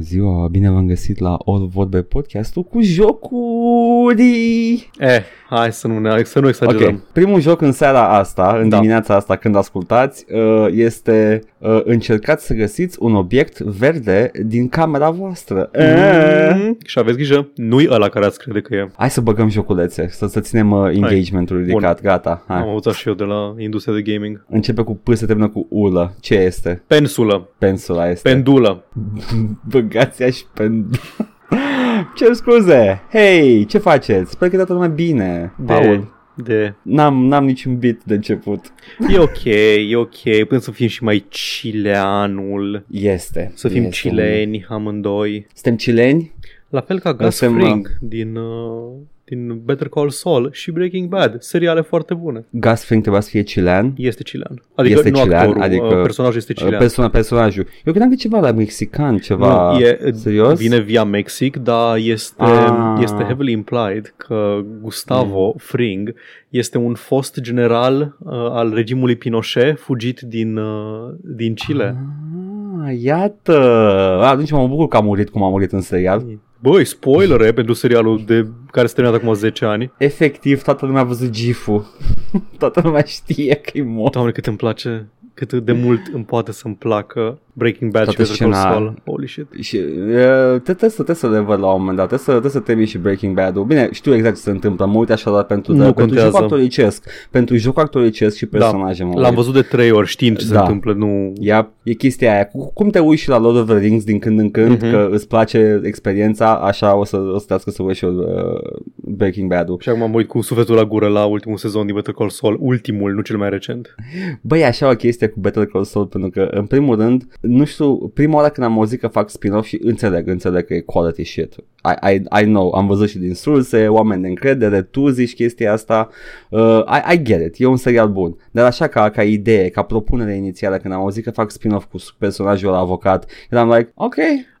ziua, bine v-am găsit la All Vorbe podcastul cu jocuri! Eh, hai să nu, ne, să nu exagerăm. Ok, primul joc în seara asta, în Da. dimineața asta când ascultați, uh, este uh, încercați să găsiți un obiect verde din camera voastră. Eh. Mm, și aveți grijă, nu-i ăla care ați crede că e. Hai să băgăm joculețe, să, să ținem uh, engagementul ridicat, gata. Am Hai. auzit și eu de la industria de gaming. Începe cu P, se termină cu ulă. Ce este? Pensulă, Pensula este. pendulă. Băgați ea și pendula. Ce scuze! Hei, ce faceți? Sper că toată lumea bine. De, Paul, de... n-am, n-am niciun bit de început. E ok, e ok, putem să fim și mai chileanul. Este. Să fim este. chileni amândoi. Suntem chileni? La fel ca Gus Suntem, Fring din, uh, din Better Call Saul și Breaking Bad. Seriale foarte bune. Gus Fring trebuia să fie chilean. Este chilean. Adică Este nu chilean, actorul, adică, uh, personajul este chilean. Persona, personajul. Eu credeam că e ceva la mexican, ceva... Nu, e, Serios? Vine via Mexic, dar este, Ah. este heavily implied că Gustavo Fring este un fost general uh, al regimului Pinochet fugit din, uh, din Chile. Ah, iată! A, atunci mă bucur că a murit cum a murit în serial. Băi, spoilere pentru serialul de care s-a terminat acum 10 ani. Efectiv, toată lumea a văzut gif-ul. toată lumea știe că e mort. Doamne, cât îmi place, cât de mult îmi poate să-mi placă Breaking Bad Toată și Better Call scena- Saul. Holy shit. Și uh, trebuie, să, trebuie să le văd la un moment dat, trebuie să, trebuie să termin și Breaking Bad-ul. Bine, știu exact ce se întâmplă, mă uit așa doar pentru, Nu de, pentru contează. joc actoricesc, pentru joc actoricesc și personaje mă L-am uit. văzut de 3 ori știind ce se Da. întâmplă, nu... Ia, e chestia aia. Cu- Cum te uiți și la Lord of the Rings din când în când, Mhm. că îți place experiența, așa o să, o să trească să uiți și eu uh, Breaking Bad-ul. Și acum mă uit cu sufletul la gură la ultimul sezon din Better Call Saul, ultimul, nu cel mai recent. Băi, e așa o chestie cu Better Call Saul, pentru că, în primul rând, nu știu, prima oară când am auzit că fac spin-off și înțeleg, înțeleg că e quality shit. I, I, I know, am văzut și din surse, oameni de încredere, tu zici chestia asta, uh, I, I get it, e un serial bun. Dar așa ca, ca idee, ca propunere inițială, când am auzit că fac spin-off cu personajul ăla avocat, eram like, ok,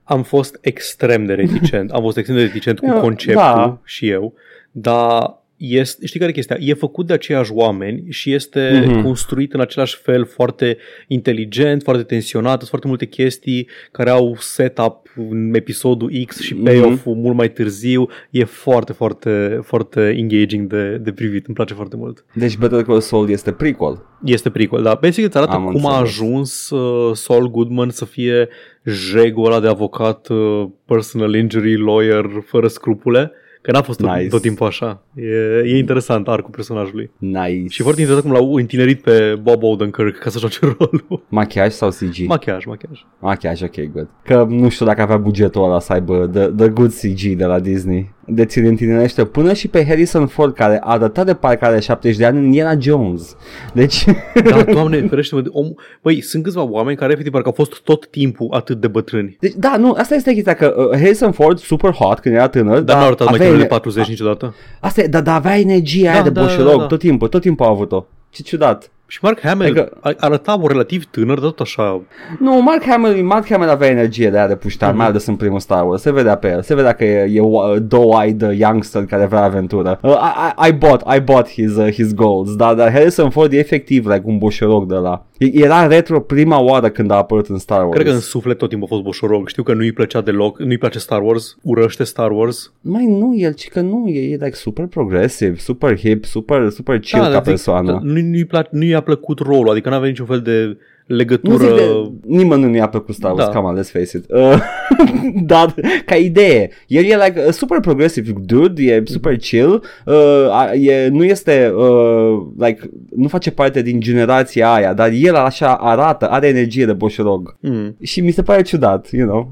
Am fost extrem de reticent, am fost extrem de reticent cu Eu- conceptul da. și eu, dar este, știi care e chestia? E făcut de aceiași oameni și este Mhm. construit în același fel foarte inteligent, foarte tensionat, sunt foarte multe chestii care au setup în episodul X și Mhm. payoff-ul mult mai târziu. E foarte, foarte, foarte engaging de, de privit, îmi place foarte mult. deci Better Call Saul este prequel. Este prequel, dar basic îți arată Am cum a înțeles. ajuns uh, Saul Goodman să fie jegul ăla de avocat, uh, personal injury lawyer, fără scrupule. Că n-a fost tot, Nice. tot timpul așa. E, e interesant arcul personajului. Nice. Și foarte interesant cum l-au întinerit pe Bob Odenkirk ca să joace rolul. Machiaj sau CG? machiaj, machiaj. Machiaj, ok, good. Că nu știu dacă avea bugetul ăla să aibă the, the good CG de la Disney. De ți întinerește până și pe Harrison Ford, care arăta de parcă are 70 de ani în Indiana Jones. Deci, Da, doamne, ferește-mă de om. Băi, sunt câțiva oameni care efectiv parcă au fost tot timpul atât de bătrâni. deci da, nu, asta este chestia, că uh, Harrison Ford, super hot când era tânăr, Dar n-au arătat mai avea tânăr de ene- 40 niciodată. Asta e, dar da, avea energia aia Da, de da, boșorog, da, da. tot timpul, tot timpul a avut-o. Ce ciudat. Și Mark Hamill Adică- a- arăta relativ tânăr, dar tot așa. Nu, Mark Hamill, Mark Hamill avea energie de aia de puștar, Mhm. mai ales în primul Star Wars. Se vedea pe el. Se vedea că e, e uh, doe-eyed youngster care vrea aventură. Uh, I, I, I bought, I bought his, uh, his goals. Dar, dar Harrison Ford e efectiv like un boșorog de la. Era retro prima oară când a apărut în Star Wars. Cred că în suflet tot timpul a fost boșorog. Știu că nu-i plăcea deloc, nu-i place Star Wars, urăște Star Wars. Mai nu, el ci că nu, e, e like super progresiv, super hip, super, super chill ca dar zic, persoană. dar Nu, nu-i, pla- nu i-a plăcut rolul, adică n-avea niciun fel de Nu legătură. zic de, nimănui nu i-a plăcut Star Wars, Da. come on, let's face it. Uh, dar, ca idee, el e like a super progressive dude, e super chill, uh, a- e, nu este, uh, like, nu face parte din generația aia, dar el așa arată, are energie de boșorog. Mm. Și mi se pare ciudat, you know.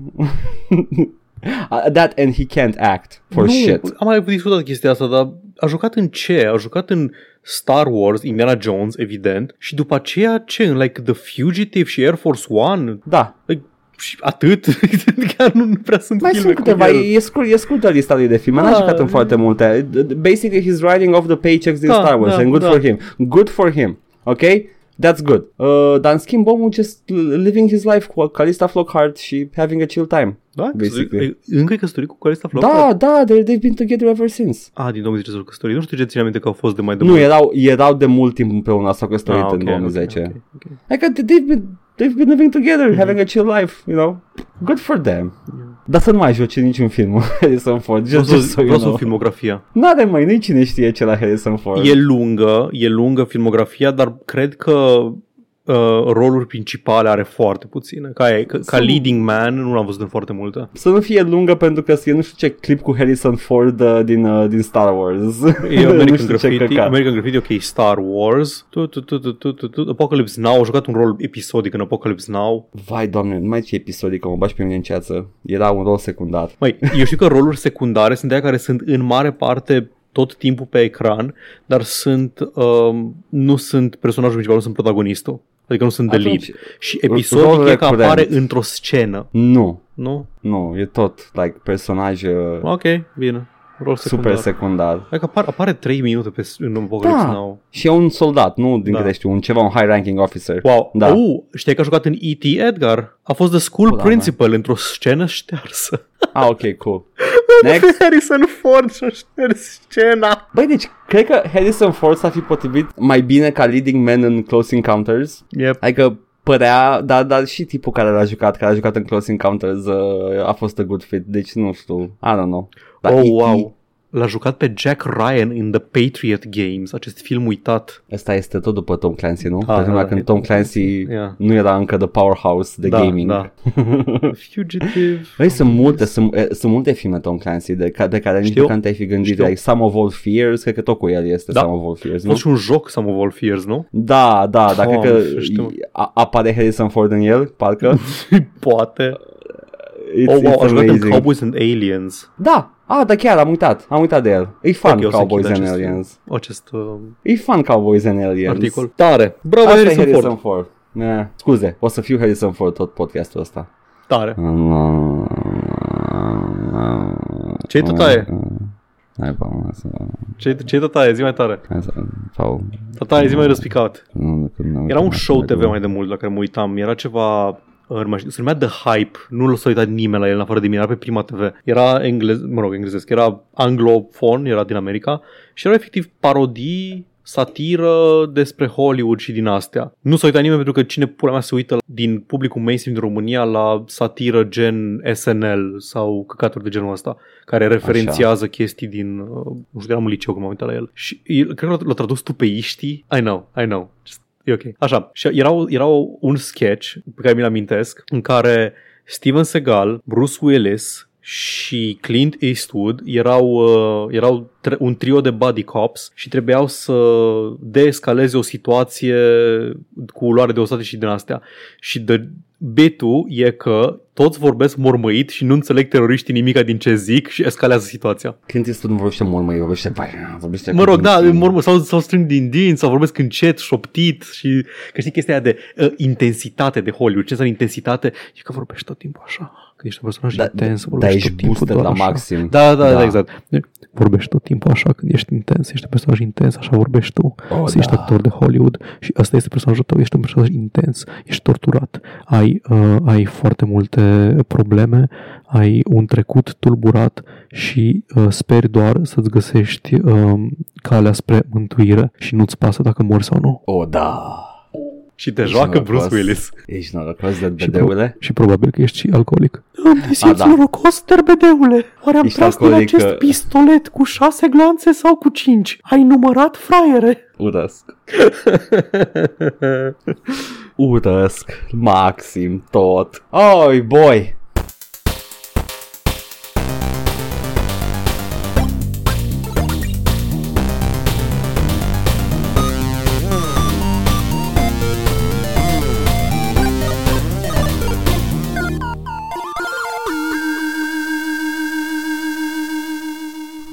Uh, That and he can't act for nu, shit. Am mai discutat chestia asta, dar a jucat în ce? A jucat în Star Wars, Indiana Jones, evident, și după aceea ce? În like The Fugitive și Air Force One? Da, Like, și atât? Chiar nu, nu prea sunt mai filme sunt câteva, cu el. e, scurt, e scurtă lista lui de filme, n-a Da. jucat în foarte multe. Basically, he's writing off the paychecks din Da, Star Wars da, and good da. for him. Good for him, ok? That's good. Uh, dar în schimb, omul just living his life cu Calista Flockhart și having a chill time. Da? basically. E- Încă e căsătorit cu Calista Flockhart? Da, da, they, they've been together ever since. Ah, din 2010 s-au căsătorit. Nu știu ce ține aminte că au fost de mai de Nu, mult. erau, erau de mult timp împreună, s-au căsătorit Ah, în ok, 2010. ok, ok, ok. Like, uh, they've been, they've been living together, having a chill life, you know? Good for them. Dar să nu mai joci în niciun film Harrison Ford. Vreau Just, să, just so you vreau să know. filmografia. N-are mai, nu cine știe ce la Harrison Ford. E lungă, e lungă filmografia, dar cred că uh, roluri principale are foarte puține. Ca, e, ca, ca Sunt- leading man nu l-am văzut în foarte multe. Să nu fie lungă pentru că e nu știu ce clip cu Harrison Ford uh, din, uh, din Star Wars. E nu American știu ce Graffiti, căcat. American Graffiti, ok, Star Wars, tu, tu, tu, tu, tu, tu, tu, Apocalypse Now, a jucat un rol episodic în Apocalypse Now. Vai, doamne, nu mai ce episodic, că mă bași pe mine în ceață. Era un rol secundar. Măi, eu știu că roluri secundare sunt de care sunt în mare parte tot timpul pe ecran, dar sunt um, nu sunt personajul principal, nu sunt protagonistul. Adică nu sunt de lead. Atunci, Și rol episodic e că recurent. apare într-o scenă, Nu, nu? nu, e tot, like, personaj uh, Ok, bine. Rol secundar. super secundar. Adică apare, apare 3 minute pe, în Apocalypse Da. Now. Și e un soldat, nu din Da. câte știu, un ceva, un high-ranking officer. Wow. Da. Uh, știi că a jucat în E.T. Edgar? A fost the school Pula principal într-o scenă ștearsă. Ah, ok, cool. Next. Harrison Ford și-a șters scena. Băi, deci, cred că Harrison Ford s-a fi potrivit mai bine ca leading man în Close Encounters. Yep. Adică părea, dar, dar și tipul care l-a jucat, care a jucat în Close Encounters uh, a fost a good fit, deci nu știu, I don't know. Dar oh, E.T. wow. L-a jucat pe Jack Ryan in The Patriot Games, acest film uitat. Ăsta este tot după Tom Clancy, nu? Ah, Pe vremea da, când e- Tom Clancy Yeah. nu era încă the powerhouse de Da, gaming. da. Fugitive. Băi, sunt multe, sunt, eh, sunt multe filme Tom Clancy de, ca, de care nici Știu. măcar nu te-ai fi gândit. Știu. Like Some of All Fears, cred că tot cu el este Da. Some of All Fears, A nu? fost și un joc, Some of All Fears, nu? Da, da, dar cred Doamne, că știu. a, apare Harrison Ford în el, parcă. Poate. It's, oh, wow, it's a jucat în amazing. Cowboys and Aliens. Da, ah, da chiar, am uitat, am uitat de el. E fun Ok, o să Cowboys închid and acest- Aliens. Acest uh, E fun Cowboys and Aliens. articol. Tare. Bravo, Asta e Harrison, Harrison Ford. Ford. Eh, scuze, o să fiu Harrison Ford tot podcastul ăsta. Tare. Ce-i tătaie? Hai, pa, mă, să... Ce, ce tătaie? Zi mai tare. Hai să... Sau... Tătaie, zi mai răspicat. Nu, nu, nu, Era un nu, show nu, TV nu. mai de mult la care mă uitam. Era ceva uh, nu mai știu, se numea The Hype, nu l-a uitat nimeni la el în afară de mine, era pe prima TV. Era englez, mă rog, englezesc, era anglofon, era din America și era efectiv parodii satiră despre Hollywood și din astea. Nu s-a uitat nimeni pentru că cine pula mea se uită din publicul mainstream din România la satiră gen SNL sau căcaturi de genul ăsta, care referențiază Așa. chestii din, uh, nu știu, eram în liceu când m-am uitat la el. Și el, cred că l-a, l-a tradus tupeiștii. I know, I know. Just E ok. Așa, și era, era un sketch pe care mi-l amintesc în care Steven Seagal, Bruce Willis și Clint Eastwood erau, uh, erau tre- un trio de buddy cops și trebuiau să deescaleze o situație cu luare de ostate și din astea. Și de betul e că toți vorbesc mormăit și nu înțeleg teroriștii nimica din ce zic și escalează situația. Clint Eastwood nu vorbește mormăi, vorbește, vai, vorbește Mă cu rog, da, dinții. mormă, sau, sau strâng din dinți, sau vorbesc încet, șoptit și că știi chestia aia de uh, intensitate de Hollywood. Ce înseamnă intensitate? E că vorbești tot timpul așa, că ești un personaj Da, intens, da, vorbești ești tot timpul boosted doar la așa. maxim. Da, da, da, Da. exact. Vorbești tot timpul așa când ești intens, ești un personaj intens, așa vorbești tu. Oh, să ești da. actor de Hollywood și ăsta este personajul tău, ești un personaj intens, ești torturat, ai, uh, ai foarte multe probleme, ai un trecut tulburat și uh, speri doar să-ți găsești uh, calea spre mântuire și nu-ți pasă dacă mori sau nu. Oh, da. Și te Ești joacă norocos. Bruce Willis. Ești norocos de Și, bedeule? și probabil că ești și alcoolic. Am te simți da. norocos, derbedeule. Oare am Ești tras din alcoolic, acest uh, pistolet cu șase glanțe sau cu cinci? Ai numărat, fraiere? Urăsc. Urăsc. Maxim tot. Oi, boy.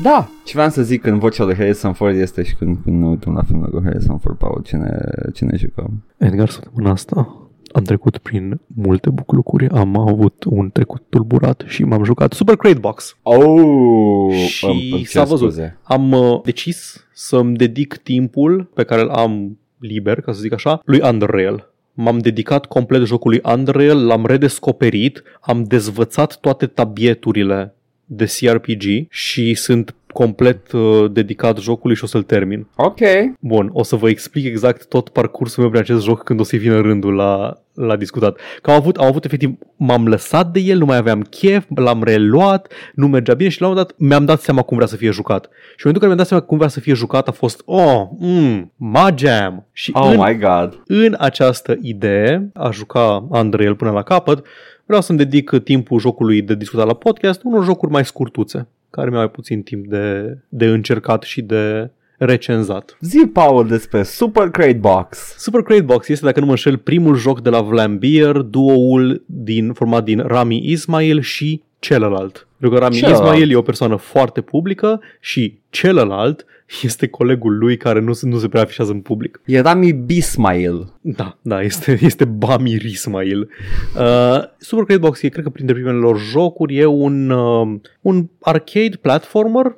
Da, ce vreau să zic când vocea lui Harrison Ford este și când, când ne uităm la filmul cu Harrison Ford, Paul, ce ne, ce ne jucăm? Edgar, săptămâna asta am trecut prin multe buclucuri, am avut un trecut tulburat și m-am jucat Super Crate Box. Oh, Și îmi- îmi s-a cer văzut. scuze. Am uh, decis să-mi dedic timpul pe care îl am liber, ca să zic așa, lui Underrail. M-am dedicat complet jocului Underrail, l-am redescoperit, am dezvățat toate tabieturile de CRPG și sunt complet uh, dedicat jocului și o să-l termin. Ok. Bun, o să vă explic exact tot parcursul meu prin acest joc când o să vină rândul la, la discutat. Că am avut, am avut efectiv, m-am lăsat de el, nu mai aveam chef, l-am reluat, nu mergea bine și la un moment dat mi-am dat seama cum vrea să fie jucat. Și în momentul în care mi-am dat seama cum vrea să fie jucat a fost, oh, mm, Majam! Și Oh în, my god. în această idee, a juca Andrei până la capăt, vreau să-mi dedic timpul jocului de discutat la podcast unor jocuri mai scurtuțe, care mi-au mai puțin timp de, de încercat și de recenzat. Zi, Paul, despre Super Crate Box. Super Crate Box este, dacă nu mă înșel, primul joc de la Vlambeer, duoul din, format din Rami Ismail și celălalt. Pentru că Rami Celălalt. Ismail e o persoană foarte publică și celălalt este colegul lui care nu, se- nu se prea afișează în public. E Rami Bismail. Da, da, este, este Bamir Ismail. Uh, Super Crate Box e, cred că, printre primele lor jocuri, e un, uh, un arcade platformer.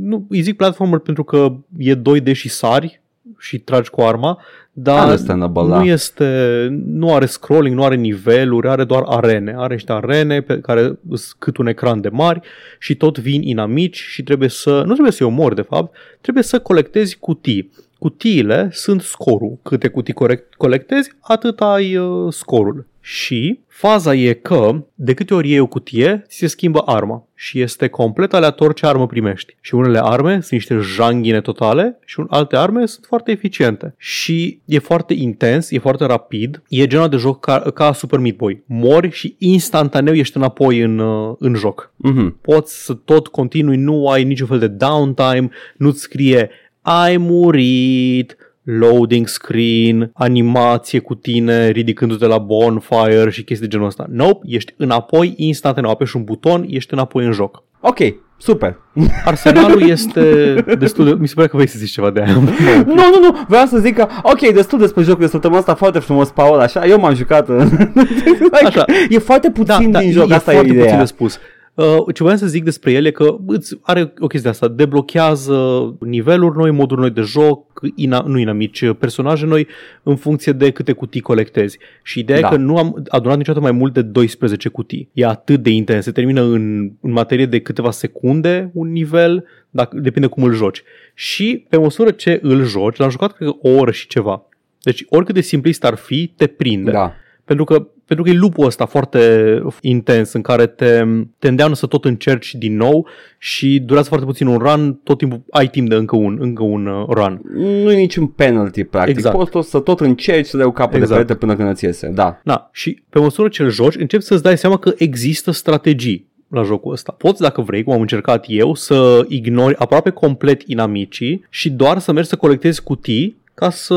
Nu, îi zic platformer pentru că e 2D și sari și tragi cu arma, dar Understandable, da. nu este, nu are scrolling, nu are niveluri, are doar arene. Are niște arene pe care sunt cât un ecran de mari și tot vin inamici și trebuie să, nu trebuie să-i omori de fapt, trebuie să colectezi cutii. Cutiile sunt scorul. Câte cutii corect, colectezi, atât ai uh, scorul. Și faza e că, de câte ori iei o cutie, ți se schimbă arma. Și este complet aleator ce armă primești. Și unele arme sunt niște janghine totale și un- alte arme sunt foarte eficiente. Și e foarte intens, e foarte rapid. E genul de joc ca, ca Super Meat Boy. Mori și instantaneu ești înapoi în, uh, în joc Mhm. poți să tot continui, nu ai niciun fel de downtime, nu-ți scrie ai murit, loading screen, animație cu tine ridicându-te la bonfire și chestii de genul ăsta. Nope, ești înapoi instantaneu, apeși un buton, ești înapoi în joc. Ok, super. Arsenalul este destul de... Mi se pare că vrei să zici ceva de aia. nu, nu, nu, vreau să zic că, ok, destul despre jocul de săptămâna asta, foarte frumos, Paul, așa, eu m-am jucat. like, Așa. E foarte puțin din joc, e asta e foarte puțin ideea. de spus. Uh, ce voiam să zic despre ele că îți are o chestie asta, deblochează niveluri noi, moduri noi de joc, ina, nu inamici, personaje noi în funcție de câte cutii colectezi. Și ideea Da. e că nu am adunat niciodată mai mult de 12 cutii. E atât de intens, se termină în, în materie de câteva secunde un nivel, dacă, depinde cum îl joci. Și pe măsură ce îl joci, l-am jucat cred că o oră și ceva. Deci oricât de simplist ar fi, te prinde. Da. Pentru că, pentru că e lupul ăsta foarte intens în care te, te îndeamnă să tot încerci din nou și durează foarte puțin un run, tot timpul ai timp de încă un, încă un uh, run. Nu e niciun penalty, practic. Exact. Poți tot să tot încerci să dai capul Exact. de perete până când îți iese. Da. Da, și pe măsură ce îl joci, începi să-ți dai seama că există strategii la jocul ăsta. Poți, dacă vrei, cum am încercat eu, să ignori aproape complet inamicii și doar să mergi să colectezi cutii ca să,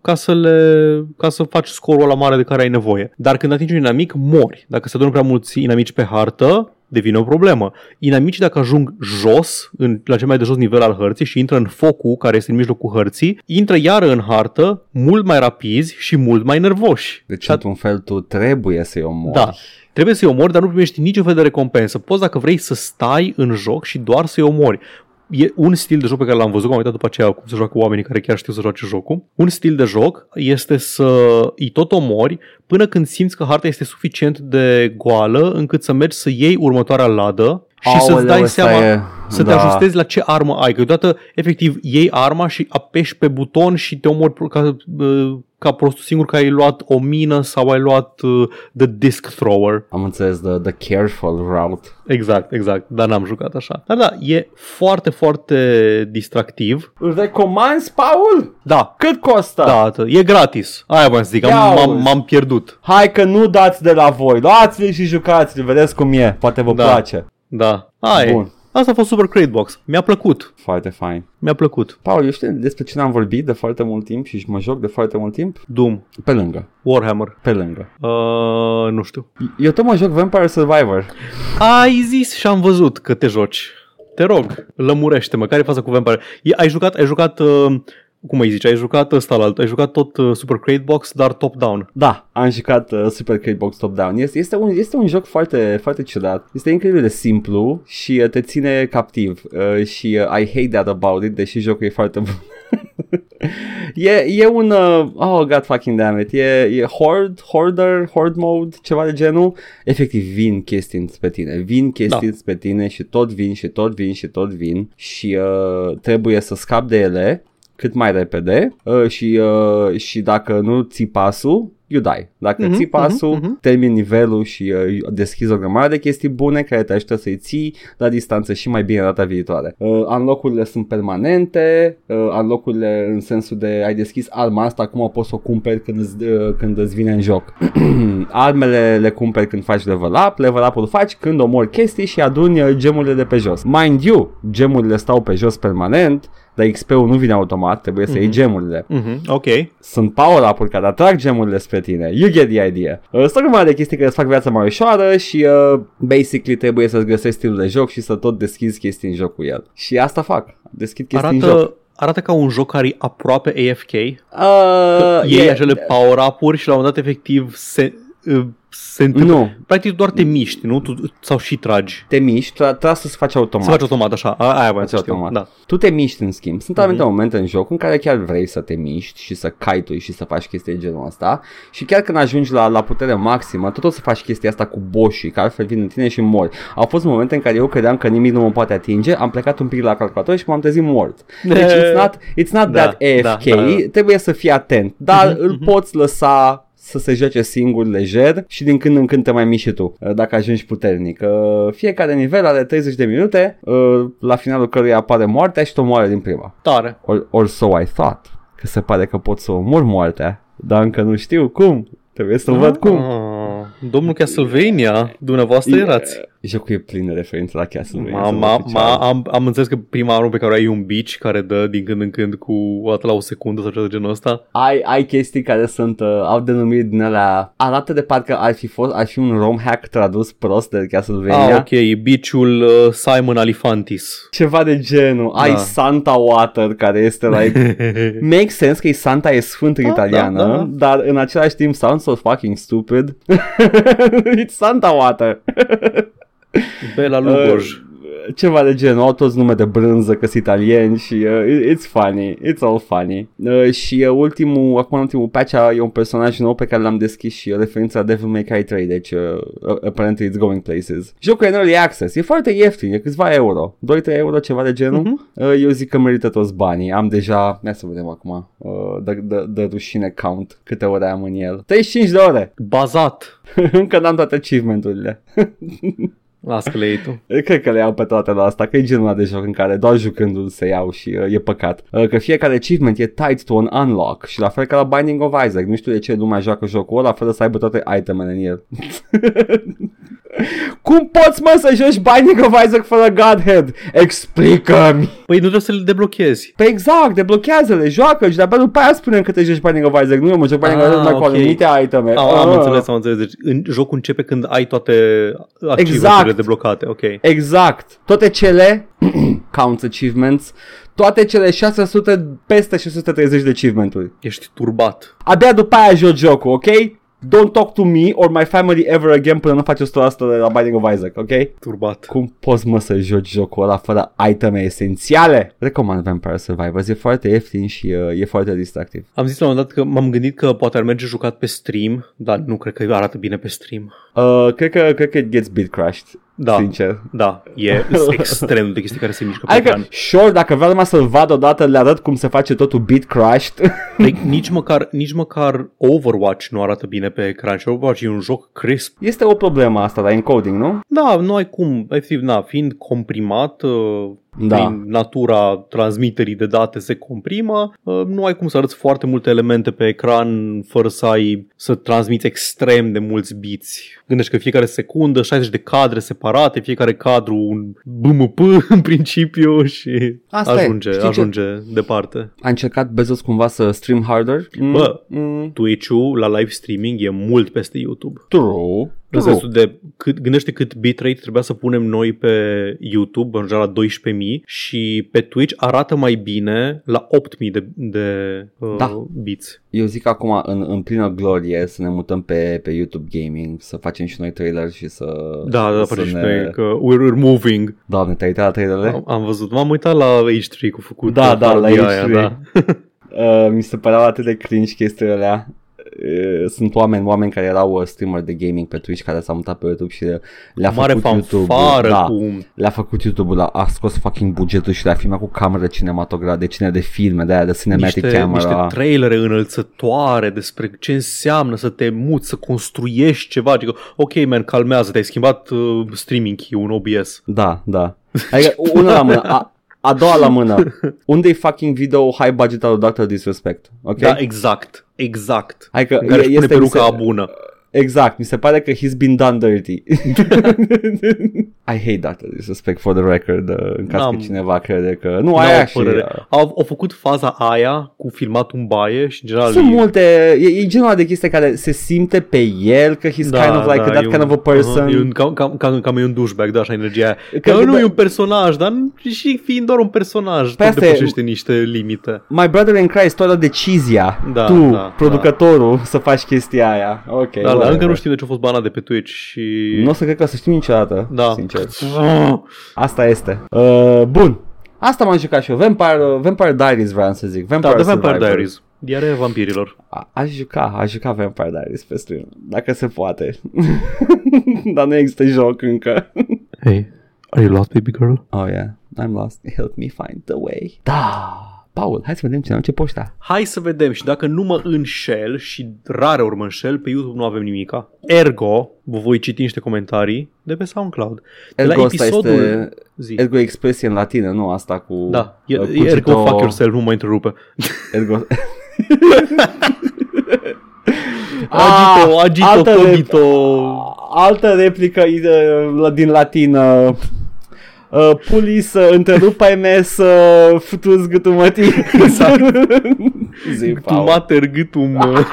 ca să le ca să faci scorul la mare de care ai nevoie. Dar când atingi un inamic, mori. Dacă se adună prea mulți inamici pe hartă, devine o problemă. Inamicii dacă ajung jos, în, la cel mai de jos nivel al hărții și intră în focul care este în mijlocul hărții, intră iară în hartă mult mai rapizi și mult mai nervoși. Deci, Și într-un fel, tu trebuie să-i omori. da. Trebuie să-i omori, dar nu primești niciun fel de recompensă. Poți, dacă vrei, să stai în joc și doar să-i omori. E un stil de joc pe care l-am văzut, am uitat după aceea cum se joacă oamenii care chiar știu să joace jocul. Un stil de joc este să îi tot omori până când simți că harta este suficient de goală încât să mergi să iei următoarea ladă și să-ți Aoleu, dai ăsta seama e- să te da. ajustezi la ce armă ai. Că deodată, efectiv, iei arma și apeși pe buton și te omori ca, uh, ca prostul singur că ai luat o mină sau ai luat uh, the disc thrower. Am înțeles, the, the careful route. Exact, exact, dar n-am jucat așa. Dar da, e foarte, foarte distractiv. Îl recomanzi, Paul? Da, Cât costă? da, atât. e gratis. Aia v-am să zic, am, Ia m-am, auzi. m-am pierdut. Hai că nu dați de la voi. Luați-l și jucați-l. Vedeți cum e. Poate vă Da. place. Da, aia Bun. E. Asta a fost Super Crate Box. Mi-a plăcut. Foarte fain. Mi-a plăcut. Paul, eu știu despre cine am vorbit de foarte mult timp și mă joc de foarte mult timp? Doom, Pe lângă. Warhammer. Pe lângă. Uh, nu știu. Eu tot mă joc Vampire Survivor. Ai zis și am văzut că te joci. Te rog, lămurește-mă. Care e faza cu Vampire? E, ai jucat, ai jucat uh, cum îi zici, ai jucat ăsta la alt, ai jucat tot uh, Super Crate Box, dar top-down. Da, am jucat uh, Super Crate Box Top Down. Este, este, un, este un joc foarte, foarte ciudat. Este incredibil de simplu și uh, te ține captiv. Uh, și uh, I hate that about it, deși jocul e foarte bun. e, e un uh, oh god fucking damn it e, e horde, hoarder, horde mode ceva de genul efectiv vin chestii spre tine vin chestii Da. spre tine și tot vin și tot vin și tot vin și uh, trebuie să scapi de ele cât mai repede uh, și, uh, și dacă nu ții pasul you die. Dacă Mhm, ții pasul, mhm, mhm. termini nivelul și uh, deschizi o grămadă de chestii bune care te ajută să-i ții la distanță și mai bine data viitoare. Uh, unlock-urile sunt permanente, uh, unlock-urile în sensul de ai deschis arma asta, acum poți să o cumperi când îți, uh, când îți vine în joc. Armele le cumperi când faci level up, level up-ul faci când omori chestii și aduni uh, gemurile de pe jos. Mind you, gemurile stau pe jos permanent, dar XP-ul nu vine automat, trebuie să iei Mhm. gemurile Mhm, ok. sunt power-up-uri care atrag gemurile spre tine. You get the idea. Uh, sunt o grămadă de chestii care îți fac viața mai ușoară și uh, basically trebuie să-ți găsești stilul de joc și să tot deschizi chestii în joc cu el. Și asta fac. Deschid chestii în joc. Arată, arată ca un joc care e aproape AFK. Uh, Iei e- acele power-up-uri și la un moment dat efectiv se, uh, se întâmplă. Nu, Practic doar te miști, nu? Tu, sau și tragi. te miști, tra- trebuie să-ți faci automat. Se face automat așa. A, aia voiam să Face știu. automat. Da. Tu te miști în schimb. Sunt anumite Mhm. momente în joc în care chiar vrei să te miști și să caitui și să faci chestii de genul ăsta și chiar când ajungi la, la putere maximă, tot o să faci chestia asta cu boșii, care altfel vin în tine și mori. Au fost momente în care eu credeam că nimic nu mă poate atinge, am plecat un pic la calculator și m-am trezit mort. Deci it's not, it's not Da, that AFK, da, da, da. trebuie să fii atent, dar Mhm, îl mhm. poți lăsa să se joace singur, lejer și din când în când te mai miști și tu, uh, dacă ajungi puternic. Uh, Fiecare nivel are 30 de minute, uh, la finalul căruia apare moartea și te omoară din prima. Tare. Or, or so I thought, că se pare că pot să omor moartea, dar încă nu știu cum. Trebuie să văd cum. Ah, domnul Castlevania, dumneavoastră erați. Jocul e plin de referințe la Castlevania. Ma, să ma, vă ma, ce am, am înțeles că prima armă pe care o ai e un bici care dă din când în când cu o dată la o secundă sau ceva de genul ăsta. ai, ai chestii care sunt, uh, au denumiri din alea, arată de parcă ar fi fost, ar fi un ROM hack tradus prost de Castlevania. Ah, ok, e biciul uh, Simon Alifantis. Ceva de genul. Ai Da. Santa Water care este like Make sense că e Santa e sfânt în Da, italiană, da, da. dar în același timp sounds so fucking stupid. It's Santa Water. Bela Lugoj. Uh, ceva de genul, au toți nume de brânză că sunt italieni și uh, it- it's funny, it's all funny. Uh, și uh, ultimul, acum ultimul patch a- e un personaj nou pe care l-am deschis și uh, referința la Devil May Cry 3, deci uh, apparently it's going places. Jocul e în early access, e foarte ieftin, e câțiva euro, 2-3 euro, ceva de genul. Mhm. Uh, eu zic că merită toți banii, am deja, hai să vedem acum, uh, de, de, de rușine count, câte ore am în el. 35 de ore, Bazat. încă n-am toate achievement-urile. Las că le iei tu. Cred că le iau pe toate la asta, că e genul ăla de joc în care doar jucându-l se iau și uh, e păcat. Uh, că fiecare achievement e tied to un unlock și la fel ca la Binding of Isaac. Nu știu de ce lumea joacă jocul ăla fără să aibă toate itemele în el. Cum poți mă să joci Binding of Isaac fără Godhead? Explică-mi! Păi nu trebuie să le deblochezi. Pe exact, deblochează-le, joacă și de-abia după aia spunem că te joci Binding of Isaac. Nu, eu mă joc Binding of Ah, Isaac numai cu ok. anumite iteme. Am, am Ah. înțeles, am înțeles. Deci în, jocul începe când ai toate achievementele Exact. deblocate. Ok. Exact. Toate cele count achievements, toate cele 600 peste 630 de achievement-uri. Ești turbat. Abia după aia joci jocul, ok? Don't talk to me or my family ever again până nu faci 100% de la Binding of Isaac, ok? Turbat. Cum poți mă să joci jocul ăla fără iteme esențiale? Recomand Vampire Survivors, e foarte ieftin și uh, e foarte distractiv. Am zis la un moment dat că m-am gândit că poate ar merge jucat pe stream, dar nu cred că arată bine pe stream. Uh, cred, că, cred că it gets bit crashed, Da. sincer. Da, e sunt extrem de chestii care se mișcă pe Adică, ecran. sure, dacă vreau numai să-l vad odată, le arăt cum se face totul bit crashed. Like, nici, măcar, nici măcar Overwatch nu arată bine pe ecran și Overwatch e un joc crisp. Este o problemă asta la encoding, nu? Da, nu ai cum, efectiv, na, fiind comprimat, uh, Da. prin natura transmiterii de date se comprimă, uh, nu ai cum să arăți foarte multe elemente pe ecran fără să ai să transmiți extrem de mulți biți. Gândești că fiecare secundă 60 de cadre separate, fiecare cadru un BMP în principiu și Asta e. ajunge, Știi ce? ajunge departe. A încercat Bezos cumva să stream harder? Mm, Bă. mm, Twitch-ul la live streaming e mult peste YouTube. true, În sensul de, cât, gândește cât bitrate trebuia să punem noi pe YouTube, în general la 12.000 și pe Twitch arată mai bine la 8.000 de, de uh, Da. bits. Eu zic acum în, în plină glorie să ne mutăm pe, pe YouTube Gaming, să facem și noi trailer și să... Da, da, să facem și noi că we're, we're moving. Doamne, te-ai uitat la trailerele? Am, am văzut, m-am uitat la H3 cu făcut Da, da, la parodia H3. da. Uh, mi se păreau atât de cringe chestiile alea. Uh, Sunt oameni, oameni care erau uh, streamer de gaming pe Twitch care s-au mutat pe YouTube și le-a Mare făcut YouTube. fanfară Da, cu... le-a făcut YouTube-ul, a, a scos fucking bugetul și le-a filmat cu cameră cinematograf, de cine de filme, de aia de cinematic niște, camera. niște trailere înălțătoare despre ce înseamnă să te muți, să construiești ceva. Adică, ok, man, calmează, te-ai schimbat uh, streaming key un OBS. Da, da. Adică una la mână. A, a doua la mână. Unde-i fucking video high budget al lui Dr. Disrespect? Ok? Da, exact, exact. Adică În care își pune este, peruca mi se- bună. Exact, mi se pare că he's been done dirty. I hate Dr. Disrespect for the record, uh, în caz N-am- că cineva crede că... Nu, N-au aia o și... părere. uh, Au, au făcut faza aia cu filmat în baie și în general Sunt e- multe, e, e genul ăla de chestii care se simte pe el că he's kind of like that e kind of a un- person. aha, e un, cam, cam, cam, cam e un douchebag, da, așa energia aia. Că- Că, nu da- e un personaj, dar și fiind doar un personaj, Păi tot asta e- depășește niște limite. My brother in Christ, tu ai luat decizia, Da, tu, da, producătorul, să faci chestia aia. Ok, Da, dar whatever. încă nu știm de ce a fost banat de pe Twitch și... Nu o să cred că o să știm niciodată, Da. sincer. Asta este. Uh, bun. Asta m-am jucat și eu. Vampire, uh, Vampire Diaries vreau să zic. Vampire, Da, de Vampire Survivors. Diaries. Diarea vampirilor. A- Aș juca, aș juca Vampire Diaries pe stream, dacă se poate. Dar nu există joc încă. Hey, are you lost, baby girl? Oh yeah, I'm lost. Help me find the way. Da. Paul, hai să vedem ce am ce poșta. Hai să vedem și dacă nu mă înșel și rare ori mă înșel, pe YouTube nu avem nimica. Ergo, vă voi citi niște comentarii de pe SoundCloud. De la Ergo asta episodul... este Zi. Ergo expresie în latină, nu asta cu Da, e, uh, e ergo cugito- fuck yourself, nu mă întrerupe. Ergo Agito, agito, Ah, altă cogito. Altă replică uh, la- din latină. Uh, pulis, uh, întrerupa MS, uh, futus gâtul mătii. Exact. Zi, Tu Paul. mater gâtul mă.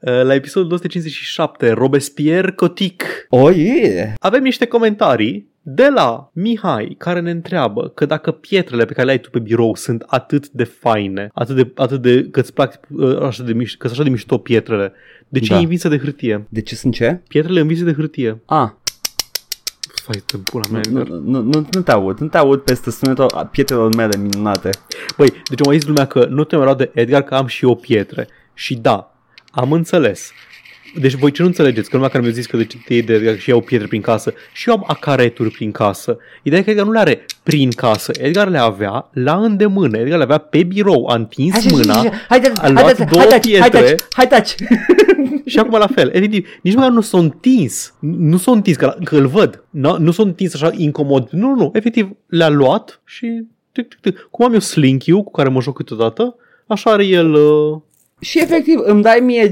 La episodul 257, Robespierre Cotic. Oh, yeah. Avem niște comentarii de la Mihai care ne întreabă că dacă pietrele pe care le ai tu pe birou sunt atât de faine, atât de, atât de că îți plac uh, așa de, miș- că sunt așa de mișto pietrele, de ce Da. da. învinse de hârtie? De ce sunt ce? Pietrele învinse de hârtie. Ah, Fai pe pula mea. nu, Edgar. nu, nu, nu te aud, nu te aud peste sunetul a pietrelor mele minunate. Băi, deci am zis lumea că nu te mai de Edgar că am și eu pietre. Și da, am înțeles. Deci voi ce nu înțelegeți? Că lumea care mi-a zis că de ce te iei de Edgar și iau pietre prin casă și eu am acareturi prin casă. Ideea e că Edgar nu le are prin casă. Edgar le avea la îndemână. Edgar le avea pe birou, a întins mâna haideți, a luat două pietre. hai taci. și acum la fel. Efectiv, nici măcar nu s-a întins. Nu s-a întins, că, că îl văd. Nu, nu s-a întins așa incomod. Nu, nu, efectiv, le-a luat și... Tic, tic, tic. Cum am eu slinky cu care mă joc câteodată, așa are el... Uh, Și efectiv îmi dai mie,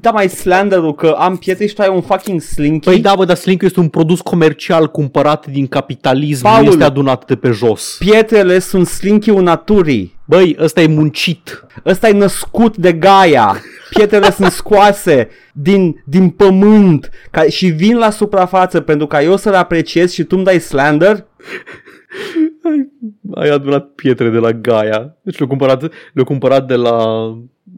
da mai slanderul că am pietre și tu ai un fucking slinky. Păi da, bă, dar Slink este un produs comercial cumpărat din capitalism, Paul. nu este adunat de pe jos. Pietrele sunt slinky-ul naturii. Băi, ăsta e muncit. Ăsta e născut de Gaia. Pietrele sunt scoase din, din pământ ca, și vin la suprafață pentru ca eu să le apreciez și tu îmi dai slander? Ai, ai adunat pietre de la Gaia. Deci le-au cumpărat, le-au cumpărat de la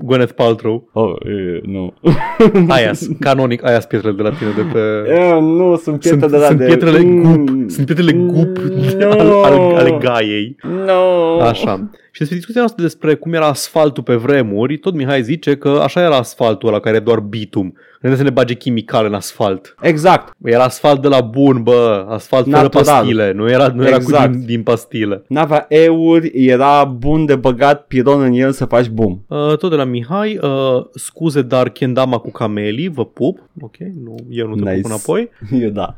Gwyneth Paltrow. Oh, e, nu. Aia, canonic, aia sunt pietrele de la tine de pe... E, nu, sunt pietre Sunt, de la sunt de... pietrele gup, Mm. sunt pietrele gup No. ale, ale, ale Gaiei. No. Așa. Și despre discuția noastră despre cum era asfaltul pe vremuri, tot Mihai zice că așa era asfaltul ăla care e doar bitum. Nu să ne bage chimicale în asfalt. Exact. Era asfalt de la bun, bă, asfalt fără Natural. pastile, nu era, nu era Exact. cu din, din pastile. N-avea euri, era bun de băgat piron în el să faci boom. Uh, tot de la Mihai, uh, scuze, dar Kendama cu camelii, vă pup. Ok, nu, eu nu te Nice. pup înapoi. Eu da.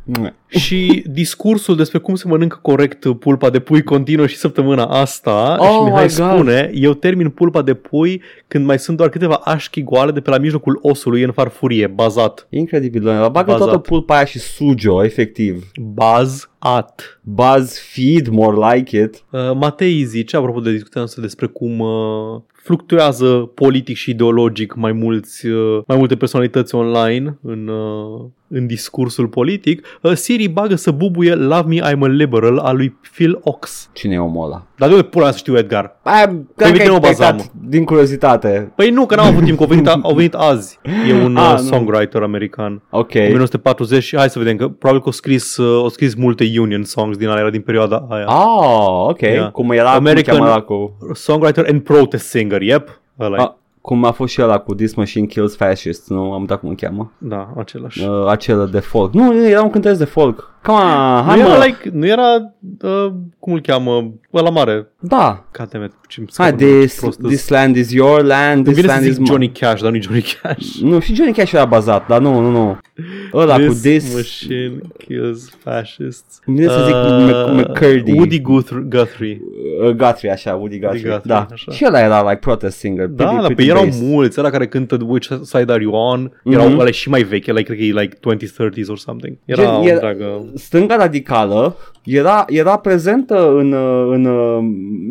Și discursul despre cum se mănâncă corect pulpa de pui continuă și săptămâna asta Oh și Mihai my God. spune, eu termin pulpa de pui când mai sunt doar câteva așchi goale de pe la mijlocul osului în farfurie, bazat. Incredibil, doamne. Bagă Bazat. toată pulpa aia și suge-o, efectiv. Bazat. BuzzFeed, more like it. Uh, Matei zice, apropo de discuția noastră despre cum uh, fluctuează politic și ideologic mai, mulți, uh, mai multe personalități online în, uh, în discursul politic, uh, Siri bagă să bubuie Love Me I'm a Liberal a lui Phil Ox. Cine e omul ăla? Dar de unde pula mea să știu Edgar? Aia, cred că uite, ai mă bazam. pecat din curiozitate. Păi nu, că n-am avut timp, că au venit, au venit azi. E un Ah, uh, nu. songwriter american. Ok. 1940 și hai să vedem că probabil că au scris, uh, au scris multe Union songs din alea din perioada aia. Ah, ok. Yeah. Cum era, American- cum cheamă ăla cu... Songwriter and protest singer, yep. Ăla e. Ah, cum a fost și ăla cu This Machine Kills Fascists, nu am uitat cum îl cheamă. Da, același. Uh, acela de folk. Nu, nu, era un cântăreț de folk. Come on, hai nu, mă. era like, nu era, uh, cum îl cheamă, ăla mare. Da. Goddammit, ce Hai, this, this land is your land, Îmi this vine să land is zic mine. Johnny Cash, dar nu Johnny Cash. Nu, și Johnny Cash era bazat, dar nu, nu, nu. Ăla cu this... machine kills fascists. Îmi vine să zic Mc- McCurdy. Woody Guthrie. Guthrie. Uh, Guthrie, așa, Woody Guthrie. Guthrie, da. așa. Și ăla era like protest singer. Da, pretty, dar pretty pe erau based. mulți, ăla care cântă Which Side Are You On, erau Mhm. ăla și mai vechi, like, cred că e like 2030s or something. Era Gen, o era- întreagă... Stânga radicală era, era prezentă în, uh, în uh,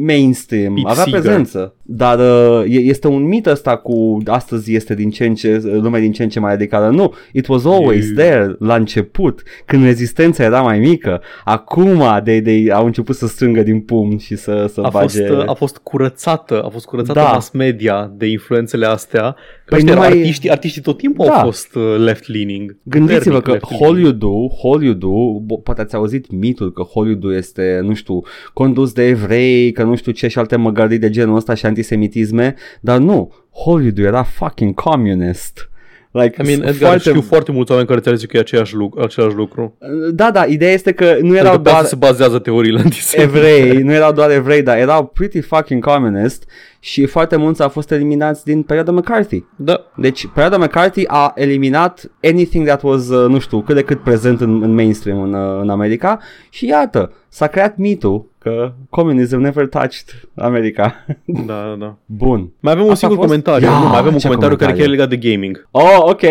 mainstream, Pete avea Seeger. prezență, dar uh, e- este un mit ăsta cu astăzi este din ce în ce, lumea din ce în ce mai radicală. Nu, it was always You- there la început, când rezistența era mai mică. Acum de, de, au început să strângă din pumn și să, să A fost, bage... uh, a fost curățată, a fost curățată Da. mass media de influențele astea. Că Păi ăștia nu erau mai- artiștii, artiștii tot timpul Da. au fost uh, left-leaning. Gândiți-vă puternic că left-leaning. Hollywood-ul, Hollywood-ul, bo- poate ați auzit mitul că Hollywood-ul este, nu știu, condus de evrei, că nu știu ce și alte măgării de genul ăsta și antisemitisme, dar nu, Hollywood-ul era fucking communist. Like, I mean, Edgar, foarte... știu foarte mulți oameni care ți-au zis că e aceeași lucru, același lucru. Da, da, ideea este că nu erau Pentru că pe doar asta se bazează teoriile antisemite. evrei, nu erau doar evrei, dar erau pretty fucking communist și foarte mulți au fost eliminați din perioada McCarthy. Da. Deci, perioada McCarthy a eliminat anything that was, uh, nu știu, cât de cât prezent în, în mainstream în, uh, în America și iată, s-a creat mitul că communism never touched America. Da, da, da. Bun. Mai avem un Asta a singur fost? comentariu. Ia, nu, mai avem un ce comentariu, care chiar e comentariu? legat de gaming. Oh, ok.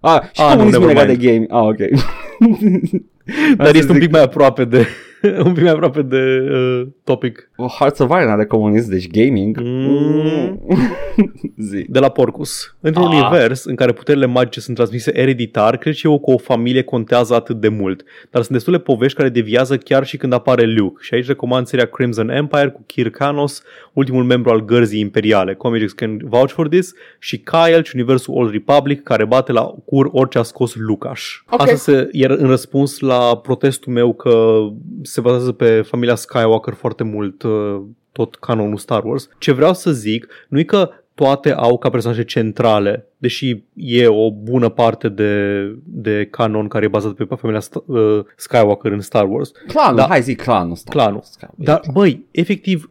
Ah, și Ah, nu, comunismul never legat de mind. game. Ah, ok. Dar Asta este un zic. pic mai aproape de un pic mai aproape de uh, topic. Oh, Hearts of Iron are comunism, deci gaming. Mm. Zi. De la Porcus. Într-un Ah. univers în care puterile magice sunt transmise ereditar, cred și eu că o familie contează atât de mult. Dar sunt destule povești care deviază chiar și când apare Luke. Și aici recomand seria Crimson Empire cu Kir Kanos, ultimul membru al gărzii imperiale. Comics can vouch for this. Și Kyle și universul Old Republic care bate la cur orice a scos Lucas. Ok. Asta se, iar în răspuns la protestul meu că se bazează pe familia Skywalker foarte mult uh, tot canonul Star Wars. Ce vreau să zic nu e că toate au ca personaje centrale, deși e o bună parte de, de canon care e bazat pe familia St- uh, Skywalker în Star Wars. Clanul, Da. hai zi clanul ăsta. Clanul. Dar, băi, efectiv,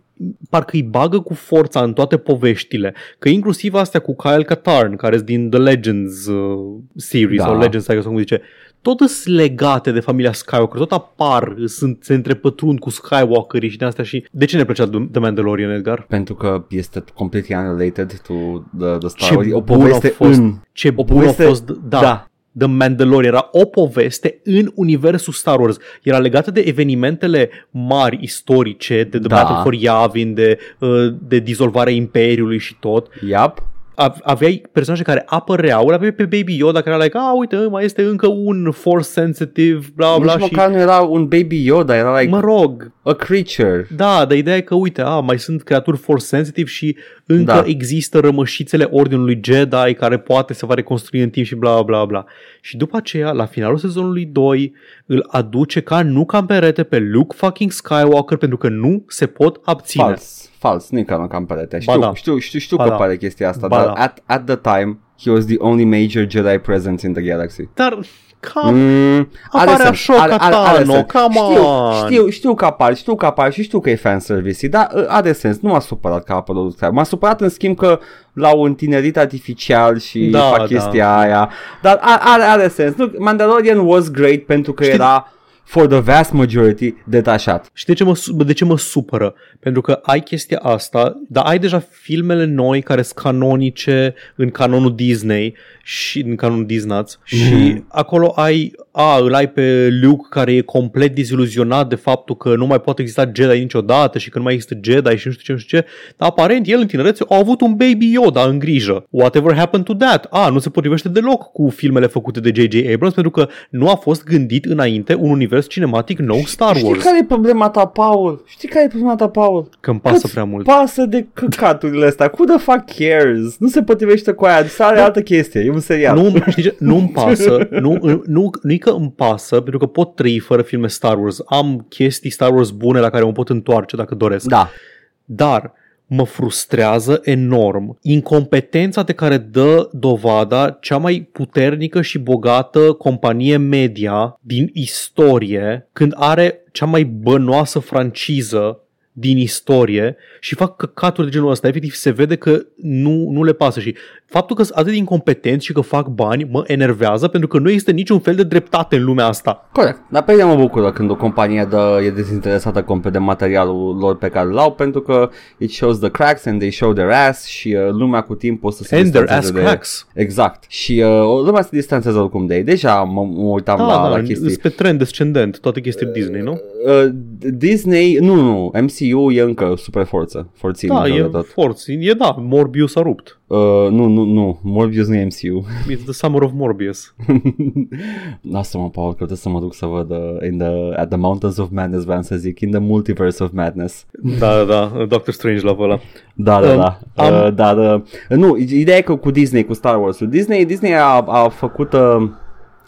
parcă îi bagă cu forța în toate poveștile, că inclusiv astea cu Kyle Katarn, care sunt din The Legends uh, series, Da. sau Legends, sau cum zice, tot sunt legate de familia Skywalker, tot apar, sunt, se întrepătrund cu Skywalkerii și de astea și... De ce ne plăcea The Mandalorian, Edgar? Pentru că este completely unrelated to the, the Star Ce Wars. O bun poveste a fost. în... Ce O bun poveste- a fost, da. da. The Mandalorian era o poveste în universul Star Wars. Era legată de evenimentele mari istorice, de The Da. Battle for Yavin, de, uh, de dizolvarea Imperiului și tot. Yep. A- Aveai personaje care apăreau, îl aveai pe Baby Yoda care era like, a, uite, mai este încă un force sensitive, bla bla Nici și... măcar nu era un baby Yoda, era like Mă rog, a creature. da, dar ideea e că, uite, a, mai sunt creaturi force sensitive și încă Da. există rămășițele Ordinului Jedi care poate se va reconstrui în timp și bla bla bla. Și după aceea, la finalul sezonului 2, îl aduce ca nu ca în perete pe Luke fucking Skywalker pentru că nu se pot abține. Fals. Fals. Nu-i ca cam perete. Ba Știu, da. știu, știu, știu Ba că da. pare chestia asta, Ba dar da. at, at the time, he was the only major Jedi presence in the galaxy. Dar, cam, Mm, apare sens, Ashoka Tano, sens. come știu, on. Știu, știu că apar, știu că apar și știu că e fanservice dar uh, are sens. Nu m-a supărat că a apărut Skype. M-a supărat în schimb că l-au întinerit artificial și Da, fac da. chestia aia. Dar are, are, are sens. Nu, Mandalorian was great pentru că Știi- era for the vast majority, detașat. Și de ce, mă, su- de ce mă supără? Pentru că ai chestia asta, dar ai deja filmele noi care sunt canonice în canonul Disney și în canonul Disney și Mhm. acolo ai, a, îl ai pe Luke care e complet deziluzionat de faptul că nu mai poate exista Jedi niciodată și că nu mai există Jedi și nu știu ce, nu știu ce, dar aparent el în tinerețe a avut un baby Yoda în grijă. Whatever happened to that? A, nu se potrivește deloc cu filmele făcute de J.J. Abrams pentru că nu a fost gândit înainte un univers cinematic nou Star Știi Wars. care e problema ta, Paul? Știi care e problema ta, Paul? Că îmi pasă Cât prea mult. pasă de căcaturile astea? Who the fuck cares? Nu se potrivește cu aia, să are altă chestie, e un serial. Nu, știi ce? Nu-mi pasă, nu, nu, nu e că îmi pasă, pentru că pot trăi fără filme Star Wars. Am chestii Star Wars bune la care mă pot întoarce dacă doresc. Da. Dar mă frustrează enorm incompetența de care dă dovada cea mai puternică și bogată companie media din istorie când are cea mai bănoasă franciză din istorie și fac căcaturi de genul ăsta. Efectiv se vede că nu, nu le pasă și faptul că sunt atât de incompetenți și că fac bani mă enervează pentru că nu există niciun fel de dreptate în lumea asta. Corect. Dar pe mine mă bucură când o companie dă, e dezinteresată complet de materialul lor pe care l-au pentru că it shows the cracks and they show their ass și uh, lumea cu timp o să se And their distanțeze ass de... cracks. Exact. Și uh, lumea se distanțează oricum de ei. Deja mă, mă uitam Da, la, da, la chestii. sunt pe trend descendent toate chestiile Disney, nu? Uh, Disney, nu, nu, MCU e încă super forță, forțin Da, de e tot. forță. E da, Morbius a rupt. Uh, nu, nu, nu, Morbius nu e MCU. It's the summer of Morbius. Lasă-mă, Paul, că trebuie să mă duc să văd uh, in the, at the Mountains of Madness, vreau să zic, in the Multiverse of Madness. Da, da, da, Doctor Strange la ăla. Da, da, Um, da. am- Uh, dar, uh, nu, ideea e că cu Disney, cu Star Wars-ul, Disney, Disney a, a făcut... Uh,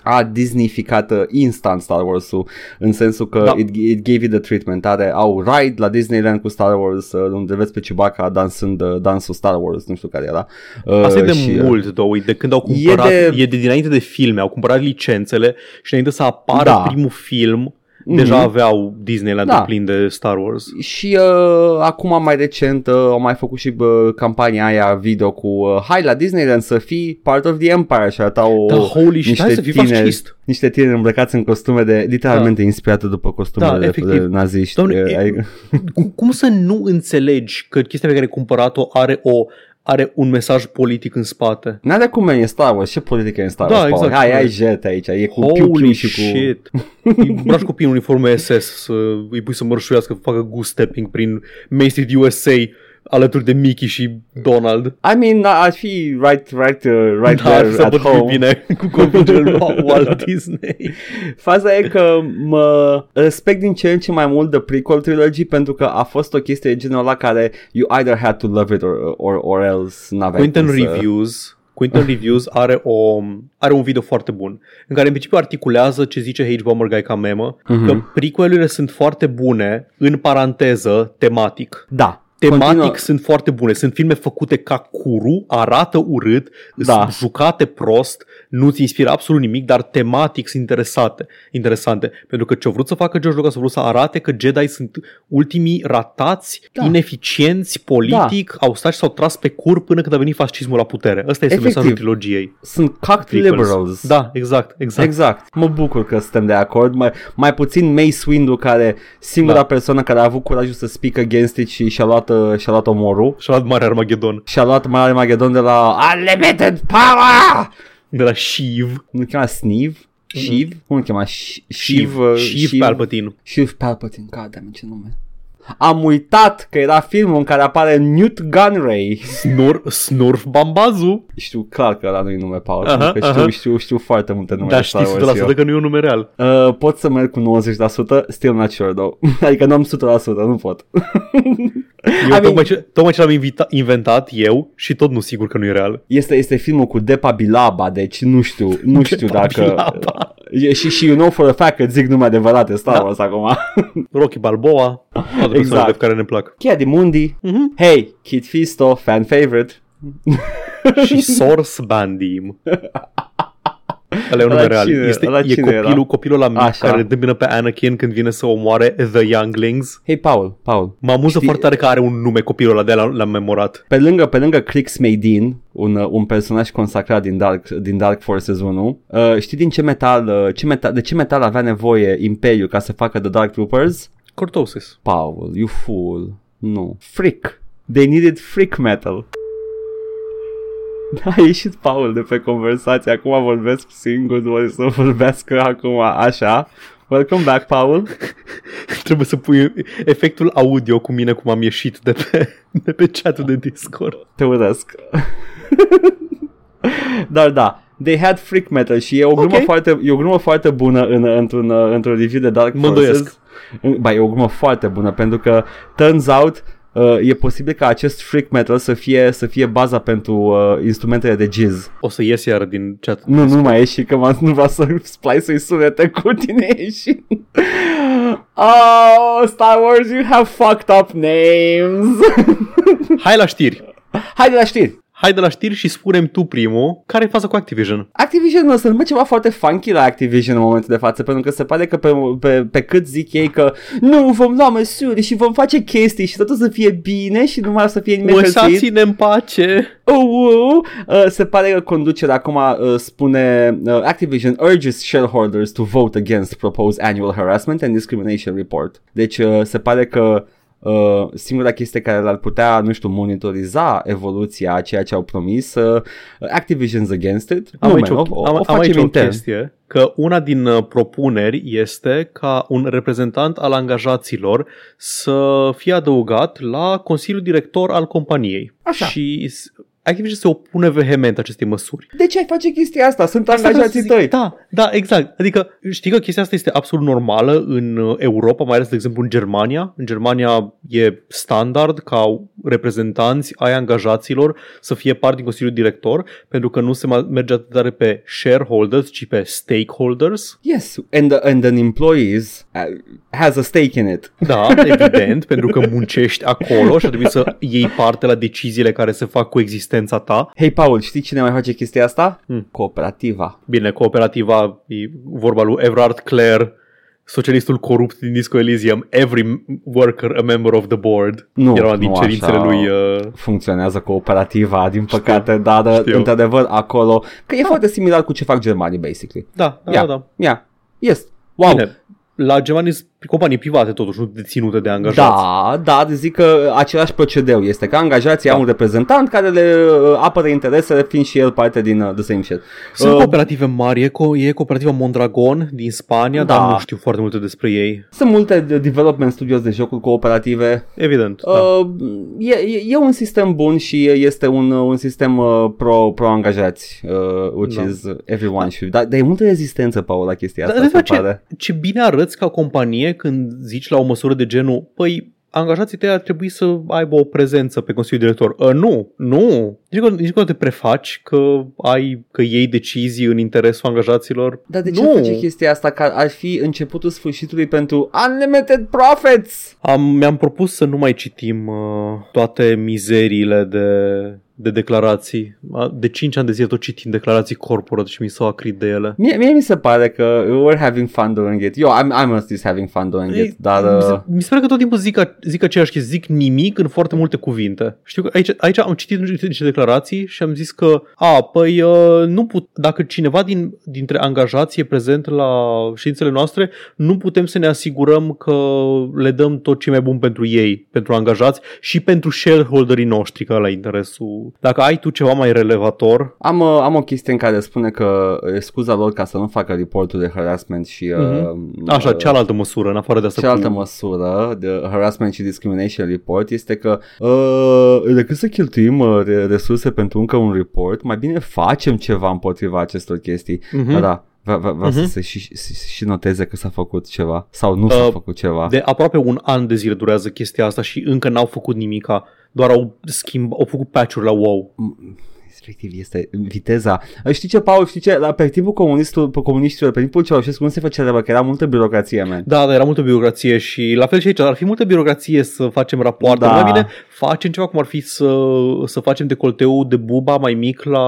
a Disneyficat uh, instant Star Wars-ul în sensul că Da. it, it gave you the treatment are, au ride la Disneyland cu Star Wars uh, unde vezi pe Chewbacca dansând uh, dansul Star Wars, nu știu care era uh, Asta e de și, uh, mult, două, de când au cumpărat, de- e de, e de dinainte de filme, au cumpărat licențele și înainte să apară Da. primul film, Mhm. deja aveau Disneyland Da. plin de Star Wars. Și uh, acum mai recent uh, au mai făcut și uh, campania aia video cu uh, Hai la Disneyland să fii part of the Empire și arătau Da, holy shit, hai să fii tineri, fascist. niște tineri îmbrăcați în costume de literalmente inspirate după costumele Da, de, efectiv. de naziști. Doamne, Uh, e- adică- Cum, cum să nu înțelegi că chestia pe care ai cumpărat-o are o are un mesaj politic în spate? N-are cum e în Star Wars, ce politică e în Star Da, Wars, Paul? exact. Hai, ai jet aici, e cu piu, piu Holy și cu... shit! Îi Îmbraci copiii în uniforme SS, să îi pui să mărșuiască, să facă goose stepping prin Main Street USA alături de Mickey și Donald. I mean, ar fi right, right, uh, right da, ar there fi să at potrivi home. bine cu convingerea lui Walt Disney. Faza e că mă respect din ce în ce mai mult de prequel trilogy pentru că a fost o chestie de genul ăla care you either had to love it or, or, or else n-aveai Quinton cum să... Reviews Quinton Reviews are, o, are un video foarte bun în care în principiu articulează ce zice H. Bomber Guy ca memă Mhm. că prequelurile sunt foarte bune în paranteză tematic. Da. Tematic Continuă. sunt foarte bune. Sunt filme făcute ca curu, arată urât, Da. sunt jucate prost, nu-ți inspiră absolut nimic, dar tematic sunt interesate, interesante. Pentru că ce-a vrut să facă George Lucas a vrut să arate că Jedi sunt ultimii ratați, Da. da. ineficienți, politic, da. au stat și s-au tras pe cur până când a venit fascismul la putere. Ăsta este Efectiv. mesajul trilogiei. Sunt cucked prequels. liberals. Da, exact, exact. Exact. Mă bucur că suntem de acord. Mai, mai puțin Mace Windu care singura Da. persoană care a avut curajul să speak against it și și-a luat, uh, și-a luat omorul. Și-a luat mare Armagedon Și-a luat Mare Magedon de la Unlimited Power! de la Shiv. Nu chema Sniv? Shiv? Cum îl chema? Sh- Shiv, uh, Shiv Palpatine. Shiv Palpatine, god damn it, ce nume. Am uitat că era filmul în care apare Newt Gunray. Snur, Snurf Bambazu. Știu clar că ăla nu-i nume, Paul, Aha, pentru că știu, aha. știu, știu foarte multe nume Da, de Star știi Wars 100% eu. că nu e un nume real. Uh, pot să merg cu 90%, still not sure though. adică nu am 100%, nu pot. Eu I mean- tocmai, ce, tocmai ce l-am invita, inventat eu și tot nu sigur că nu e real. Este, este filmul cu Depa Bilaba, deci nu știu, nu știu Depa dacă... Bilaba. E, și, și you know for a fact că zic nume adevărate Star Da. Wars acum. Rocky Balboa, toate Exact. exact. care ne plac. Chia di Mundi. Mhm. Hey, Kid Fisto, fan favorite. și Source Bandim. Ăla e un nume Ăla real. cine- Este, ăla e cine era? copilul, copilul la mic Așa. care dă pe Anakin când vine să omoare The Younglings. Hei, Paul, Paul. Mă amuză Știi- foarte tare că are un nume copilul ăla de l-am memorat. Pe lângă, pe lângă Crix Maydin, un, uh, un personaj consacrat din Dark, din Dark Forces 1, uh, știi din ce metal, uh, ce metal, de ce metal avea nevoie Imperiul ca să facă The Dark Troopers? Cortosis. Paul, you fool. Nu. Freak. They needed freak metal. A ieșit Paul de pe conversație, acum vorbesc singur, voi să vorbească acum așa. Welcome back, Paul. Trebuie să pui efectul audio cu mine cum am ieșit de pe, de pe chatul de Discord. Te urăsc. Dar da, they had freak metal și e o glumă, Ok. foarte, e o glumă foarte bună în, într-un, într-un review de Dark Mă Forces. îndoiesc. Ba, e o glumă foarte bună pentru că turns out uh, e posibil ca acest freak metal să fie, să fie baza pentru uh, instrumentele de jizz. O să ies iar din chat. Nu, nu mai ieși că m- nu vreau să splice-ui sunete cu tine ieși. Oh, Star Wars, you have fucked up names. Hai la știri. Haide la știri. Hai de la știri și spunem tu primul care e faza cu Activision. Activision o să întâmple ceva foarte funky la Activision în momentul de față, pentru că se pare că pe, pe, pe cât zic ei că nu vom lua măsuri și vom face chestii și totul să fie bine și nu mai o să fie nimeni hărțuit. Lăsați-ne în pace. Uh, uh, uh, se pare că conducerea acum uh, spune uh, Activision urges shareholders to vote against proposed annual harassment and discrimination report. Deci uh, se pare că Uh, singura chestie care l-ar putea, nu știu, monitoriza evoluția a ceea ce au promis, uh, Activision's against it. Am nu, aici, man, o, o, o, am, o am facem aici o intern. chestie că una din uh, propuneri este ca un reprezentant al angajaților să fie adăugat la Consiliul Director al companiei. Așa. Și s- Activision se opune vehement acestei măsuri. De ce ai face chestia asta? Sunt Asta vreau să angajații zic. tăi. Da, da, exact. Adică știi că chestia asta este absolut normală în uh, Europa, mai ales, de exemplu, în Germania. În Germania e standard ca reprezentanți ai angajaților să fie parte din Consiliul Director, pentru că nu se mai merge atât de tare pe shareholders, ci pe stakeholders. Yes, and, the, and an employees uh, has a stake in it. Da, evident, pentru că muncești acolo și ar trebui să iei parte la deciziile care se fac cu existența ta. Hei, Paul, știi cine mai face chestia asta? Hmm. Cooperativa. Bine, cooperativa e vorba lui Everard Clare, socialistul corupt din Disco Elysium, every worker a member of the board. Nu, Era una din nu cerințele așa. lui... Uh, Funcționează cooperativa, din păcate, dar uh, Știu. într-adevăr acolo, că e foarte similar cu ce fac germanii, basically. da, da, Ia, da, da. ia, yes, wow. Bine, la Germanii sunt companii private totuși, nu deținute de angajați. Da, da, zic că același procedeu este că angajații Da. au un reprezentant care le uh, apără interesele fiind și el parte din uh, the same shit. Sunt Uh, cooperative mari, e, co- e cooperativa Mondragon din Spania, Da. dar nu știu foarte multe despre ei. Sunt multe de- development studios de jocuri cooperative. Evident, da. Uh, e, e, e un sistem bun și este un, un sistem uh, pro, pro angajați, uh, which Da. is everyone should. Dar, dar e multă rezistență, Paul, la chestia asta, Dar se de ce, pare. ce bine arăți ca companie când zici la o măsură de genul, păi angajații tăi ar trebui să aibă o prezență pe Consiliul Director. Uh, nu, nu. Nici când, nici când te prefaci că ai că iei decizii în interesul angajaților. Dar de ce nu. face chestia asta? Că ar fi începutul sfârșitului pentru unlimited profits! Am, mi-am propus să nu mai citim uh, toate mizeriile de, de declarații. A- De 5 ani de zile tot citim declarații corporate și mi s-au acrit de ele. Mie, mie mi se pare că we're having fun doing it. Eu, I'm, I'm at least having fun doing it, dar... mi, se, Uh, mi se pare că tot timpul zic, a- zic aceeași chestie, zic nimic în foarte multe cuvinte. Știu că aici, aici am citit niște, niște declarații și am zis că, a, păi uh, nu put, dacă cineva din, dintre angajați e prezent la ședințele noastre, nu putem să ne asigurăm că le dăm tot ce e mai bun pentru ei, pentru angajați și pentru shareholderii noștri, că la interesul. Dacă ai tu ceva mai relevator, am, uh, am o chestie în care spune că e scuza lor ca să nu facă reportul de harassment și... Uh, Mhm. așa, uh, cealaltă măsură, în afară de asta Cealaltă cu... măsură de harassment și discrimination report este că uh, decât să cheltuim uh, re- resurse pentru încă un report, mai bine facem ceva împotriva acestor chestii. Mhm. Da, da. Vreau, vreau, vreau Mhm. să se și, și, și noteze că s-a făcut ceva sau nu s-a Uh, făcut ceva. De aproape un an de zile durează chestia asta și încă n-au făcut nimica. Doar au schimb, au făcut patch-uri la WoW. Respectiv este viteza. Știi ce, Paul, știi ce? La, pe timpul comunistul, pe comuniștilor, pe timpul Ceaușescu nu se făcea treaba, că era multă birocrație, man. Da, dar era multă birocrație și la fel și aici, ar fi multă birocrație să facem rapoarte. Da. Mai bine facem ceva cum ar fi să, să facem decolteul de buba mai mic la,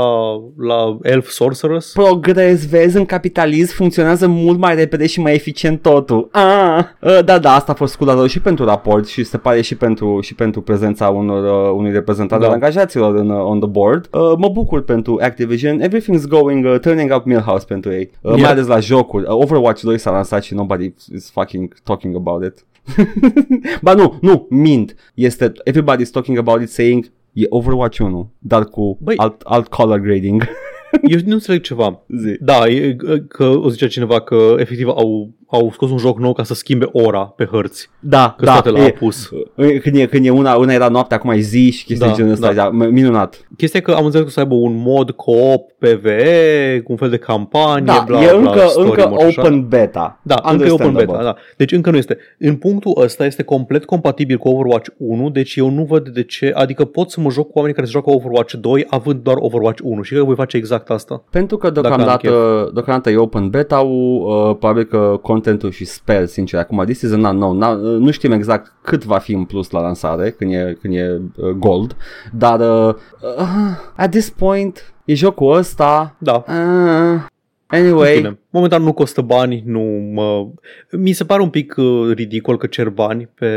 la Elf Sorceress? Progres, vezi, în capitalism funcționează mult mai repede și mai eficient totul. Ah, uh, da, da, asta a fost sculator și pentru raport și se pare și pentru, și pentru prezența unor, uh, unui reprezentant da. al angajaților în, uh, on the board. Uh, mă bucur pentru Activision. Everything's going, uh, turning up Millhouse pentru ei. Uh, Yeah. Mai ales la jocuri. Uh, Overwatch 2 s-a lansat și nobody is fucking talking about it. ba nu, nu, mint. Este, everybody's talking about it saying e Overwatch 1, dar cu Băi. alt, alt color grading. Eu nu înțeleg ceva. Zi. Da, e, că o zicea cineva că efectiv au, au scos un joc nou ca să schimbe ora pe hărți. Da, Că da, toate l-au e, pus. când, e, când e una, una era noapte, acum e zi și chestii Da, da, genul ăsta, da. da. minunat. Chestia e că am înțeles că o să aibă un mod co-op PvE, cu un fel de campanie, Da, bla, e bla, încă, story încă mode și așa. open beta. Da, încă e open Understandable. beta, da. Deci încă nu este. În punctul ăsta este complet compatibil cu Overwatch 1, deci eu nu văd de ce, adică pot să mă joc cu oamenii care se joacă Overwatch 2 având doar Overwatch 1 și cred că voi face exact asta. Pentru că am deocamdată, deocamdată e open beta uh, probabil că contentul și sper, sincer, acum this is an unknown, Na, nu știm exact cât va fi în plus la lansare, când e, când e uh, gold, dar uh, uh, at this point e jocul ăsta, Da. uh, anyway, Bine. Momentan nu costă bani, nu mă... Mi se pare un pic uh, ridicol că cer bani pe,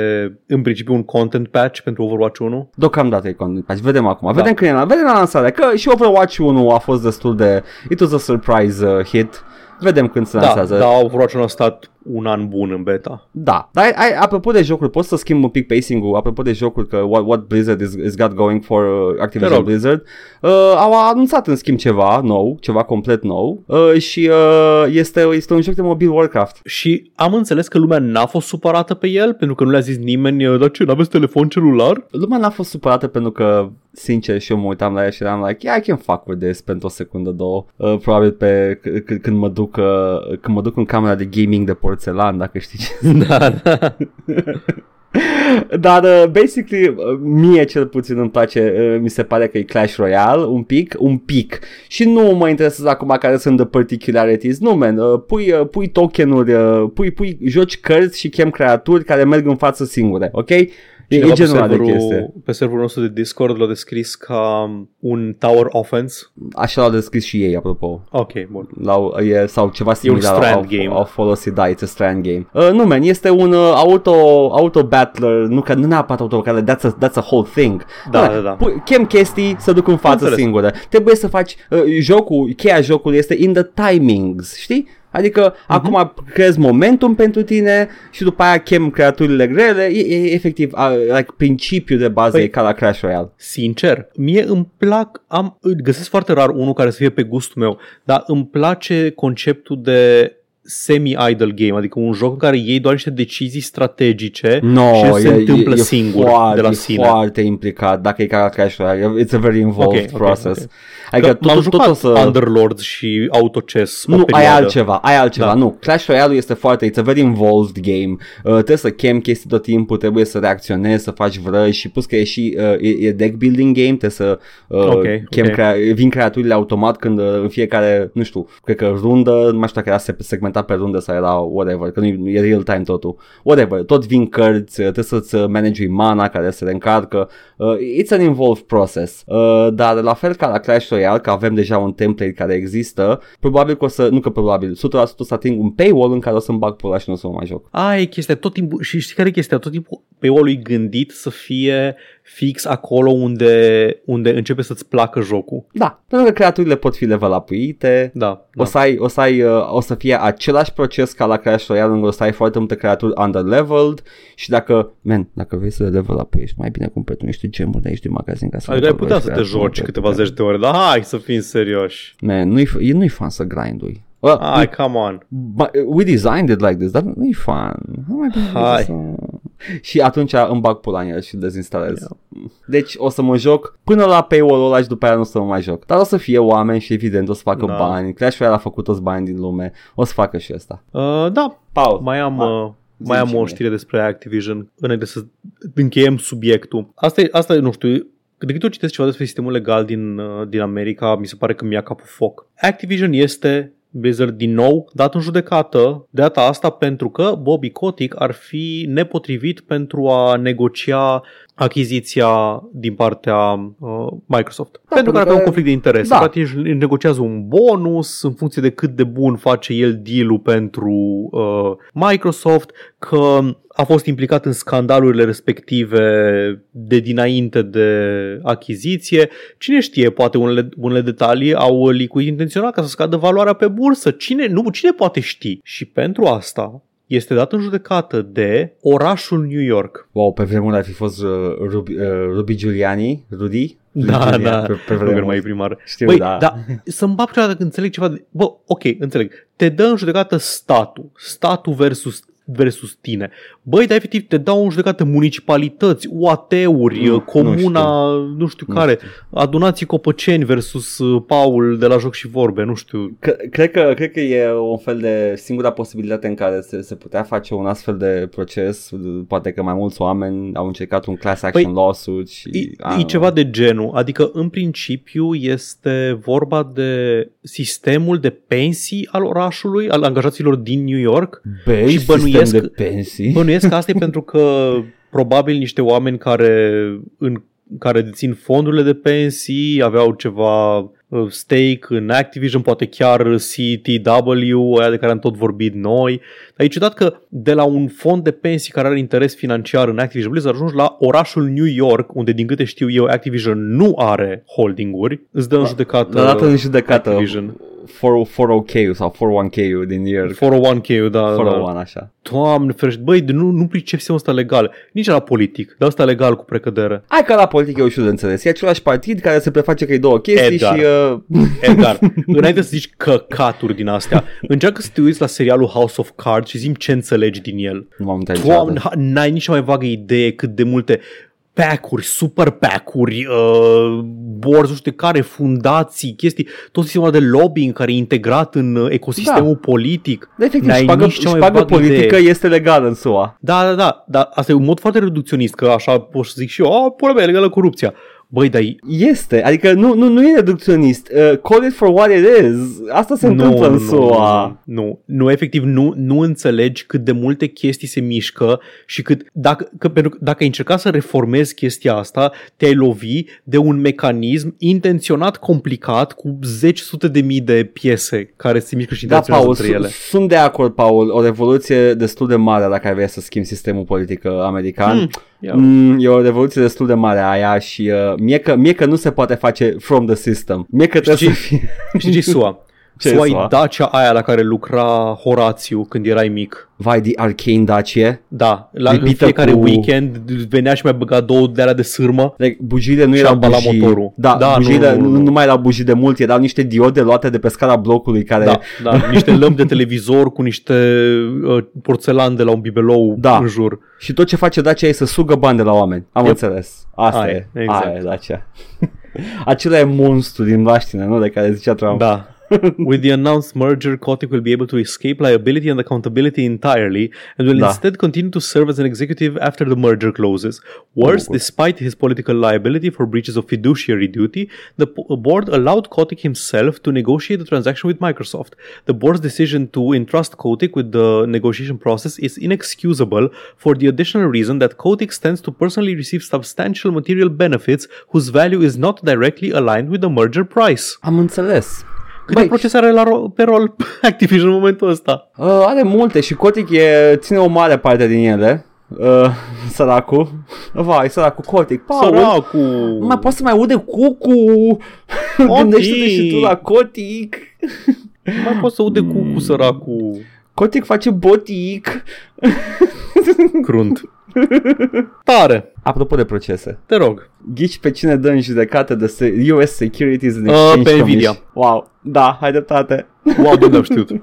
în principiu, un content patch pentru Overwatch 1. Deocamdată e content patch. Vedem acum. Da. Vedem când e la, vedem la lansare. Că și Overwatch 1 a fost destul de... It was a surprise uh, hit. Vedem când se Da, lansează. da, Overwatch 1 a stat un an bun în beta. Da, dar ai, ai, apropo de jocuri, poți să schimb un pic pacing-ul, apropo de jocuri, că what, what Blizzard is, is got going for uh, Te Activision rog. Blizzard, uh, au anunțat în schimb ceva nou, ceva complet nou uh, și uh, este, este un joc de mobil Warcraft. Și am înțeles că lumea n-a fost supărată pe el, pentru că nu le-a zis nimeni, "Uh, dar ce, n-aveți telefon celular? Lumea n-a fost supărată pentru că, sincer, și eu mă uitam la ea și eram like, yeah, I can fuck with this pentru o secundă, două. Uh, probabil pe c- c- când mă duc uh, când mă duc în camera de gaming de porțelan, dacă știi ce da, da. Dar, uh, basically, uh, mie cel puțin îmi place, uh, mi se pare că e Clash Royale, un pic, un pic. Și nu mă interesează acum care sunt the particularities. Nu, man, uh, pui, uh, pui tokenuri, uh, pui, pui, joci cărți și chem creaturi care merg în față singure, ok? E, e Cineva pe genul ăla de chestie. serverul, pe serverul nostru de Discord l-a descris ca un tower offense. Așa l-au descris și ei, apropo. Ok, bun. L-au, e, sau ceva similar strand au, game. au folosit, da, it's a strand game. Uh, nu, man, este un uh, auto, auto battler, nu, că, nu neapărat auto, care that's a, that's a whole thing. Da, Nu, da, da. Pui, chem chestii să duc în față înțeles. singură. Trebuie să faci, uh, jocul, cheia jocului este in the timings, știi? Adică Mhm. uh-huh. acum creezi momentum pentru tine și după aia chem creaturile grele, e, e efectiv, uh, like, principiul de bază Păi- e ca la Crash Royale. Sincer, mie îmi plac, am, găsesc foarte rar unul care să fie pe gustul meu, dar îmi place conceptul de semi-idle game, adică un joc în care iei doar niște decizii strategice No, și el se e, întâmplă e, singur e foarte, de la e sine. foarte implicat dacă e ca la Clash Royale. It's a very involved Ok, ok, process. ok. Adică Că m-am tot, tot jucat o să... Underlords și Auto-Chess o Nu, ai perioadă. altceva, ai altceva, Da. nu. Clash Royale este foarte, it's a very involved game. Uh, trebuie să chem chestii tot timpul, trebuie să reacționezi, să faci vrăji și plus că e și uh, e, e deck building game, trebuie să uh, Ok, chem ok. Crea- vin creaturile automat când uh, în fiecare, nu știu, cred că rundă, nu mai știu dacă era se- segmentat pe rundă sau era whatever, că nu e- e real time totul. Whatever, tot vin cărți, uh, trebuie să-ți uh, manage mana care se reîncarcă. Uh, it's an involved process. Uh, dar la fel ca la Clash Royale, că avem deja un template care există, probabil că o să, nu că probabil, 100% o să ating un paywall în care o să-mi bag pula și nu o să mă mai joc. Aia e chestia, tot timpul, și știi care e chestia? Tot timpul pe ul e gândit să fie fix acolo unde, unde începe să-ți placă jocul. Da, pentru că creaturile pot fi level up-uite, Da, O da. să, ai, o, să ai, uh, o să fie același proces ca la Clash Royale unde o să ai foarte multe creaturi under-leveled și dacă, man, dacă vrei să le level up ești mai bine cumperi tu niște gemuri de aici din magazin ca să Adică le ai putea să te creaturi, joci nu câteva putea. zeci de ore, dar hai să fim serioși. Man, nu-i, f- e- nu-i fun să grindui. Well, Hai, come on. But we designed it like this, dar nu e fun. Nu mai bine Hai. să... Și atunci îmi bag pula în el și îl dezinstalez. Yeah. Deci o să mă joc până la paywall-ul ăla și după aia nu o să mă mai joc. Dar o să fie oameni și evident o să facă Da. bani. Clash Royale a făcut toți bani din lume. O să facă și asta. Uh, da, Paul, mai am, Ah, uh, mai am zi-mi o mie. știre despre Activision înainte să încheiem subiectul. Asta e, asta e nu știu, de câte ori citesc ceva despre sistemul legal din, uh, din America, mi se pare că mi-a capul foc. Activision este Blizzard din nou dat în judecată de data asta pentru că Bobby Kotick ar fi nepotrivit pentru a negocia achiziția din partea uh, Microsoft. Da, pentru că are un conflict de interese. Da. Practic negociază un bonus în funcție de cât de bun face el deal-ul pentru uh, Microsoft, că a fost implicat în scandalurile respective de dinainte de achiziție. Cine știe, poate unele, unele detalii au licuit intenționat ca să scadă valoarea pe bursă. Cine, nu, cine poate ști? Și pentru asta este dat în judecată de orașul New York. Wow, pe vremuri ar fi fost uh, Ruby, uh, Ruby Giuliani, Rudy? Da, Giuliani, da, pe, pe vremuri. mai primar. Știu, Băi, da. da, să-mi bag prima dată când înțeleg ceva de... Bă, ok, înțeleg. Te dă în judecată statul. Statul versus versus tine. Băi, dar efectiv te dau în judecată municipalități, UAT-uri, Nu, comuna, nu știu, nu știu Nu care, știu. adunații copăceni versus uh, Paul de la Joc și Vorbe, nu știu. C- cred, că, cred că e un fel de singura posibilitate în care se, se putea face un astfel de proces. Poate că mai mulți oameni au încercat un class action Păi, lawsuit și... E, I don't e know. ceva de genul, adică în principiu este vorba de sistemul de pensii al orașului, al angajaților din New York. Bei și sistem bănuiesc- de pensii. Bănuiesc că asta e pentru că probabil niște oameni care, în, care dețin fondurile de pensii aveau ceva uh, stake în Activision, poate chiar CTW, aia de care am tot vorbit noi. Dar e ciudat că de la un fond de pensii care are interes financiar în Activision Blizzard ajungi la orașul New York, unde din câte știu eu Activision nu are holdinguri, îți dă în judecată Dar dată în judecată Activision. 401k sau 401k din New York. 401k, da, da. 401 așa. Doamne ferește, băi, de nu, nu pricep sistemul ăsta legal, nici la politic, dar ăsta legal cu precădere. Hai că la politică e ușor de înțeles. E același partid care se preface că e două chestii Edgar. și... Uh, Edgar, înainte să zici căcaturi din astea, încearcă să te uiți la serialul House of Cards și zim ce înțelegi din el. nu m-am uitat Doamne, niciodată. ha- n-ai nici mai vagă idee cât de multe pack-uri, super pack-uri, uh, boards, nu știu care, fundații, chestii, tot sistemul de lobbying care e integrat în uh, ecosistemul Da. politic. Da, efectiv, N-ai șpagă, nici cea mai șpagă vagă politică idee. este legală în SUA. Da, da, da, dar asta e un mod foarte reducționist, că așa pot să zic și eu, a, pula mea, e legală corupția. Băi, dar e- Este, adică nu, nu, nu e reducționist. Uh, call it for what it is. Asta se întâmplă în SUA. Nu, nu, nu, efectiv nu, nu înțelegi cât de multe chestii se mișcă și cât, dacă, că, pentru, că dacă ai încercat să reformezi chestia asta, te-ai lovi de un mecanism intenționat complicat cu zeci sute de mii de piese care se mișcă și Da, interacționează Paul, între ele. su- sunt de acord, Paul. O revoluție destul de mare dacă ai vrea să schimbi sistemul politic uh, american. Hmm, ia. Mm, e o revoluție destul de mare aia și uh, mie, că, mie că nu se poate face from the system. Mie că trebuie Știi- să fie... Știi ce SUA? Ce e SUA e SUA? Dacia aia la care lucra Horațiu când erai mic. Vai, de arcane Dacia. Da, la în Lipită fiecare cu- weekend venea și mai băga două de alea de sârmă. Like, bujiile nu Și erau ambala bujii. motorul. Da, Da, bujiile nu, nu, nu, nu. nu, mai erau bujii de mult, erau niște diode luate de pe scara blocului care... Da, da, niște lămpi de televizor cu niște uh, porțelan de la un bibelou Da. în jur. Și tot ce face Dacia e să sugă bani de la oameni. Am Yep. înțeles. Asta Aia, e. exact. Aia e Dacia. Acela e monstru din baștină, nu? De care zicea Trump. Da. With the announced merger, Kotick will be able to escape liability and accountability entirely and will Da. instead continue to serve as an executive after the merger closes. Worse, Oh. despite his political liability for breaches of fiduciary duty, the board allowed Kotick himself to negotiate the transaction with Microsoft. The board's decision to entrust Kotick with the negotiation process is inexcusable for the additional reason that Kotick stands to personally receive substantial material benefits whose value is not directly aligned with the merger price. Am înțeles. Câte procese are la ro- pe rol Activision în momentul ăsta? Uh, are multe și Kotick e, ține o mare parte din ele. Uh, săracul. Vai, săracul Kotick. Paul, Săracu! nu mai poți să mai aude cucu. Gândește-te și tu la Kotick. Nu mai poți să aude cu, cu săracu Kotick face botic. crunt. Tare, Apropo de procese. te rog. Ghici pe cine dă în judecată de se- US Securities and Uh, Exchange pe Commission. Nvidia. Wow, da, hai dreptate. Wow, de unde am știut?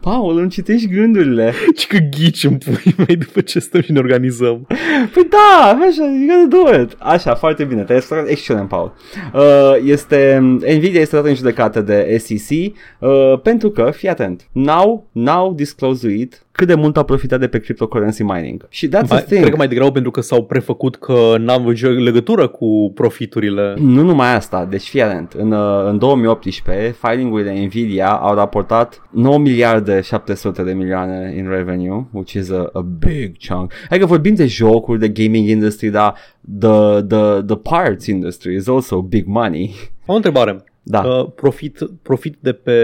Paul, îmi citești gândurile. Și că ghici în pui mei după ce stăm și ne organizăm. Păi da, așa, you gotta do it. Așa, foarte bine, te-ai extract excelent, Paul. Uh, este, Nvidia este dată în judecată de SEC uh, pentru că, fii atent, n-au, n-au disclăzuit cât de mult a profitat de pe cryptocurrency mining. Și that's Mai, the thing. cred că mai degrabă pentru că s-au prefăcut că n-am nicio legătură cu profiturile. Nu numai asta, deci fii atent, în, uh, în 2018 filing-urile Nvidia au raportat 9 miliarde 700 de milioane in revenue, which is a, a big chunk. Adică vorbim de jocuri, de gaming industry, dar the, the, the parts industry is also big money. Am o întrebare. Da. Uh, profit, profit de pe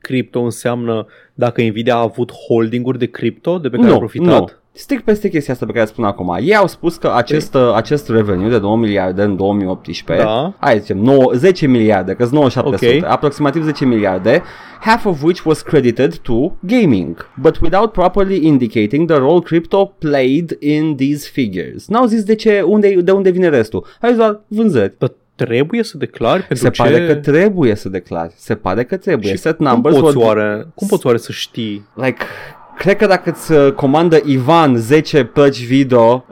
cripto înseamnă dacă Nvidia a avut holdinguri de cripto de pe care a nu, profitat? nu. Strict peste chestia asta pe care spun acum. Ei au spus că acest, uh, acest revenue de 2 miliarde în 2018, Da. hai zicem 9, 10 miliarde, că 9700, Ok. aproximativ 10 miliarde, half of which was credited to gaming, but without properly indicating the role crypto played in these figures. N-au zis de ce, unde, de unde vine restul. Hai doar vânzări. Dar trebuie să declari pentru Se ce... pare că trebuie să declari. Se pare că trebuie. Și Set cum numbers poți, were- oare, cum poți oare să știi? Like, cred că dacă îți uh, comandă Ivan 10 plăci video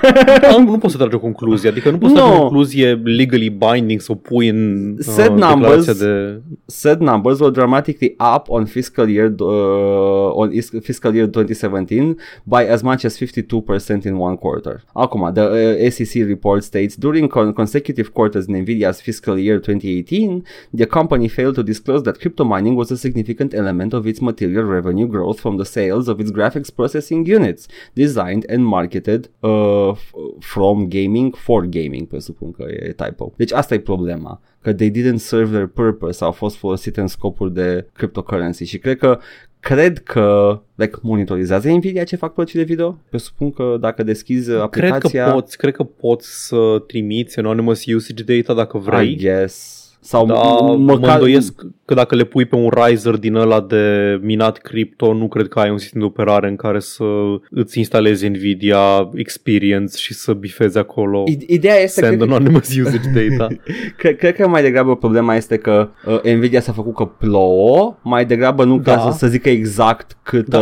nu, poți să tragi o concluzie, adică nu poți să tragi o concluzie legally binding să o pui în uh, numbers. de... said numbers were dramatically up on fiscal year uh, on fiscal year 2017 by as much as 52% in one quarter. Acum, the uh, SEC report states during con- consecutive quarters in Nvidia's fiscal year 2018, the company failed to disclose that crypto mining was a significant element of its material revenue growth from the sales of its graphics processing units designed and marketed uh, f- from gaming for gaming, presupun că e typo. Deci asta e problema că they didn't serve their purpose, au fost folosite în scopuri de cryptocurrency și cred că cred că like, monitorizează Nvidia ce fac plăcile video. Presupun că dacă deschizi Cred aplicația, că, poți, cred că poți să trimiți anonymous usage data dacă I vrei. guess, sau Da, m- mă măcar îndoiesc că dacă le pui pe un riser din ăla de minat cripto, nu cred că ai un sistem de operare în care să îți instalezi Nvidia Experience și să bifezi acolo I- Ideea este send că, anonymous usage data. cred, cred că mai degrabă problema este că uh, Nvidia s-a făcut că plouă, mai degrabă nu Da. ca să, să zică exact cât, Da.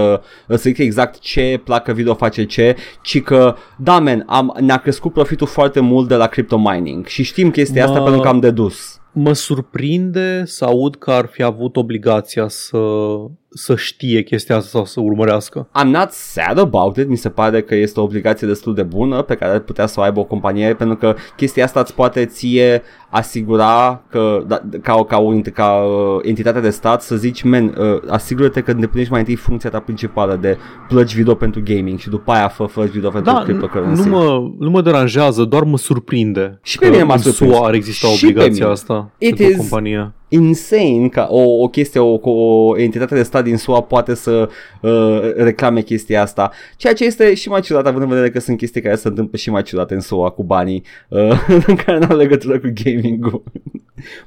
uh, să zică exact ce placă video face ce, ci că, da men, am, ne-a crescut profitul foarte mult de la crypto mining și știm chestia asta Mă- pentru că am dedus. Mă surprinde să aud că ar fi avut obligația să, să știe chestia asta sau să urmărească. I'm not sad about it, mi se pare că este o obligație destul de bună pe care ar putea să o aibă o companie pentru că chestia asta îți poate ție asigura că da, ca, ca, o, ca uh, entitate de stat să zici, men, uh, asigură-te că îndeplinești mai întâi funcția ta principală de plăci video pentru gaming și după aia fă plăci video pentru Da, cryptocurrency. nu mă, nu mă deranjează, doar mă surprinde Și pe că mine m-a în surprins. SUA ar exista Și pe obligația mine. asta It pentru is- o companie. Insane ca o, o chestie, o, o entitate de stat din SUA poate să uh, reclame chestia asta, ceea ce este și mai ciudat având în vedere că sunt chestii care se întâmplă și mai ciudate în SUA cu banii uh, care nu au legătură cu gaming-ul.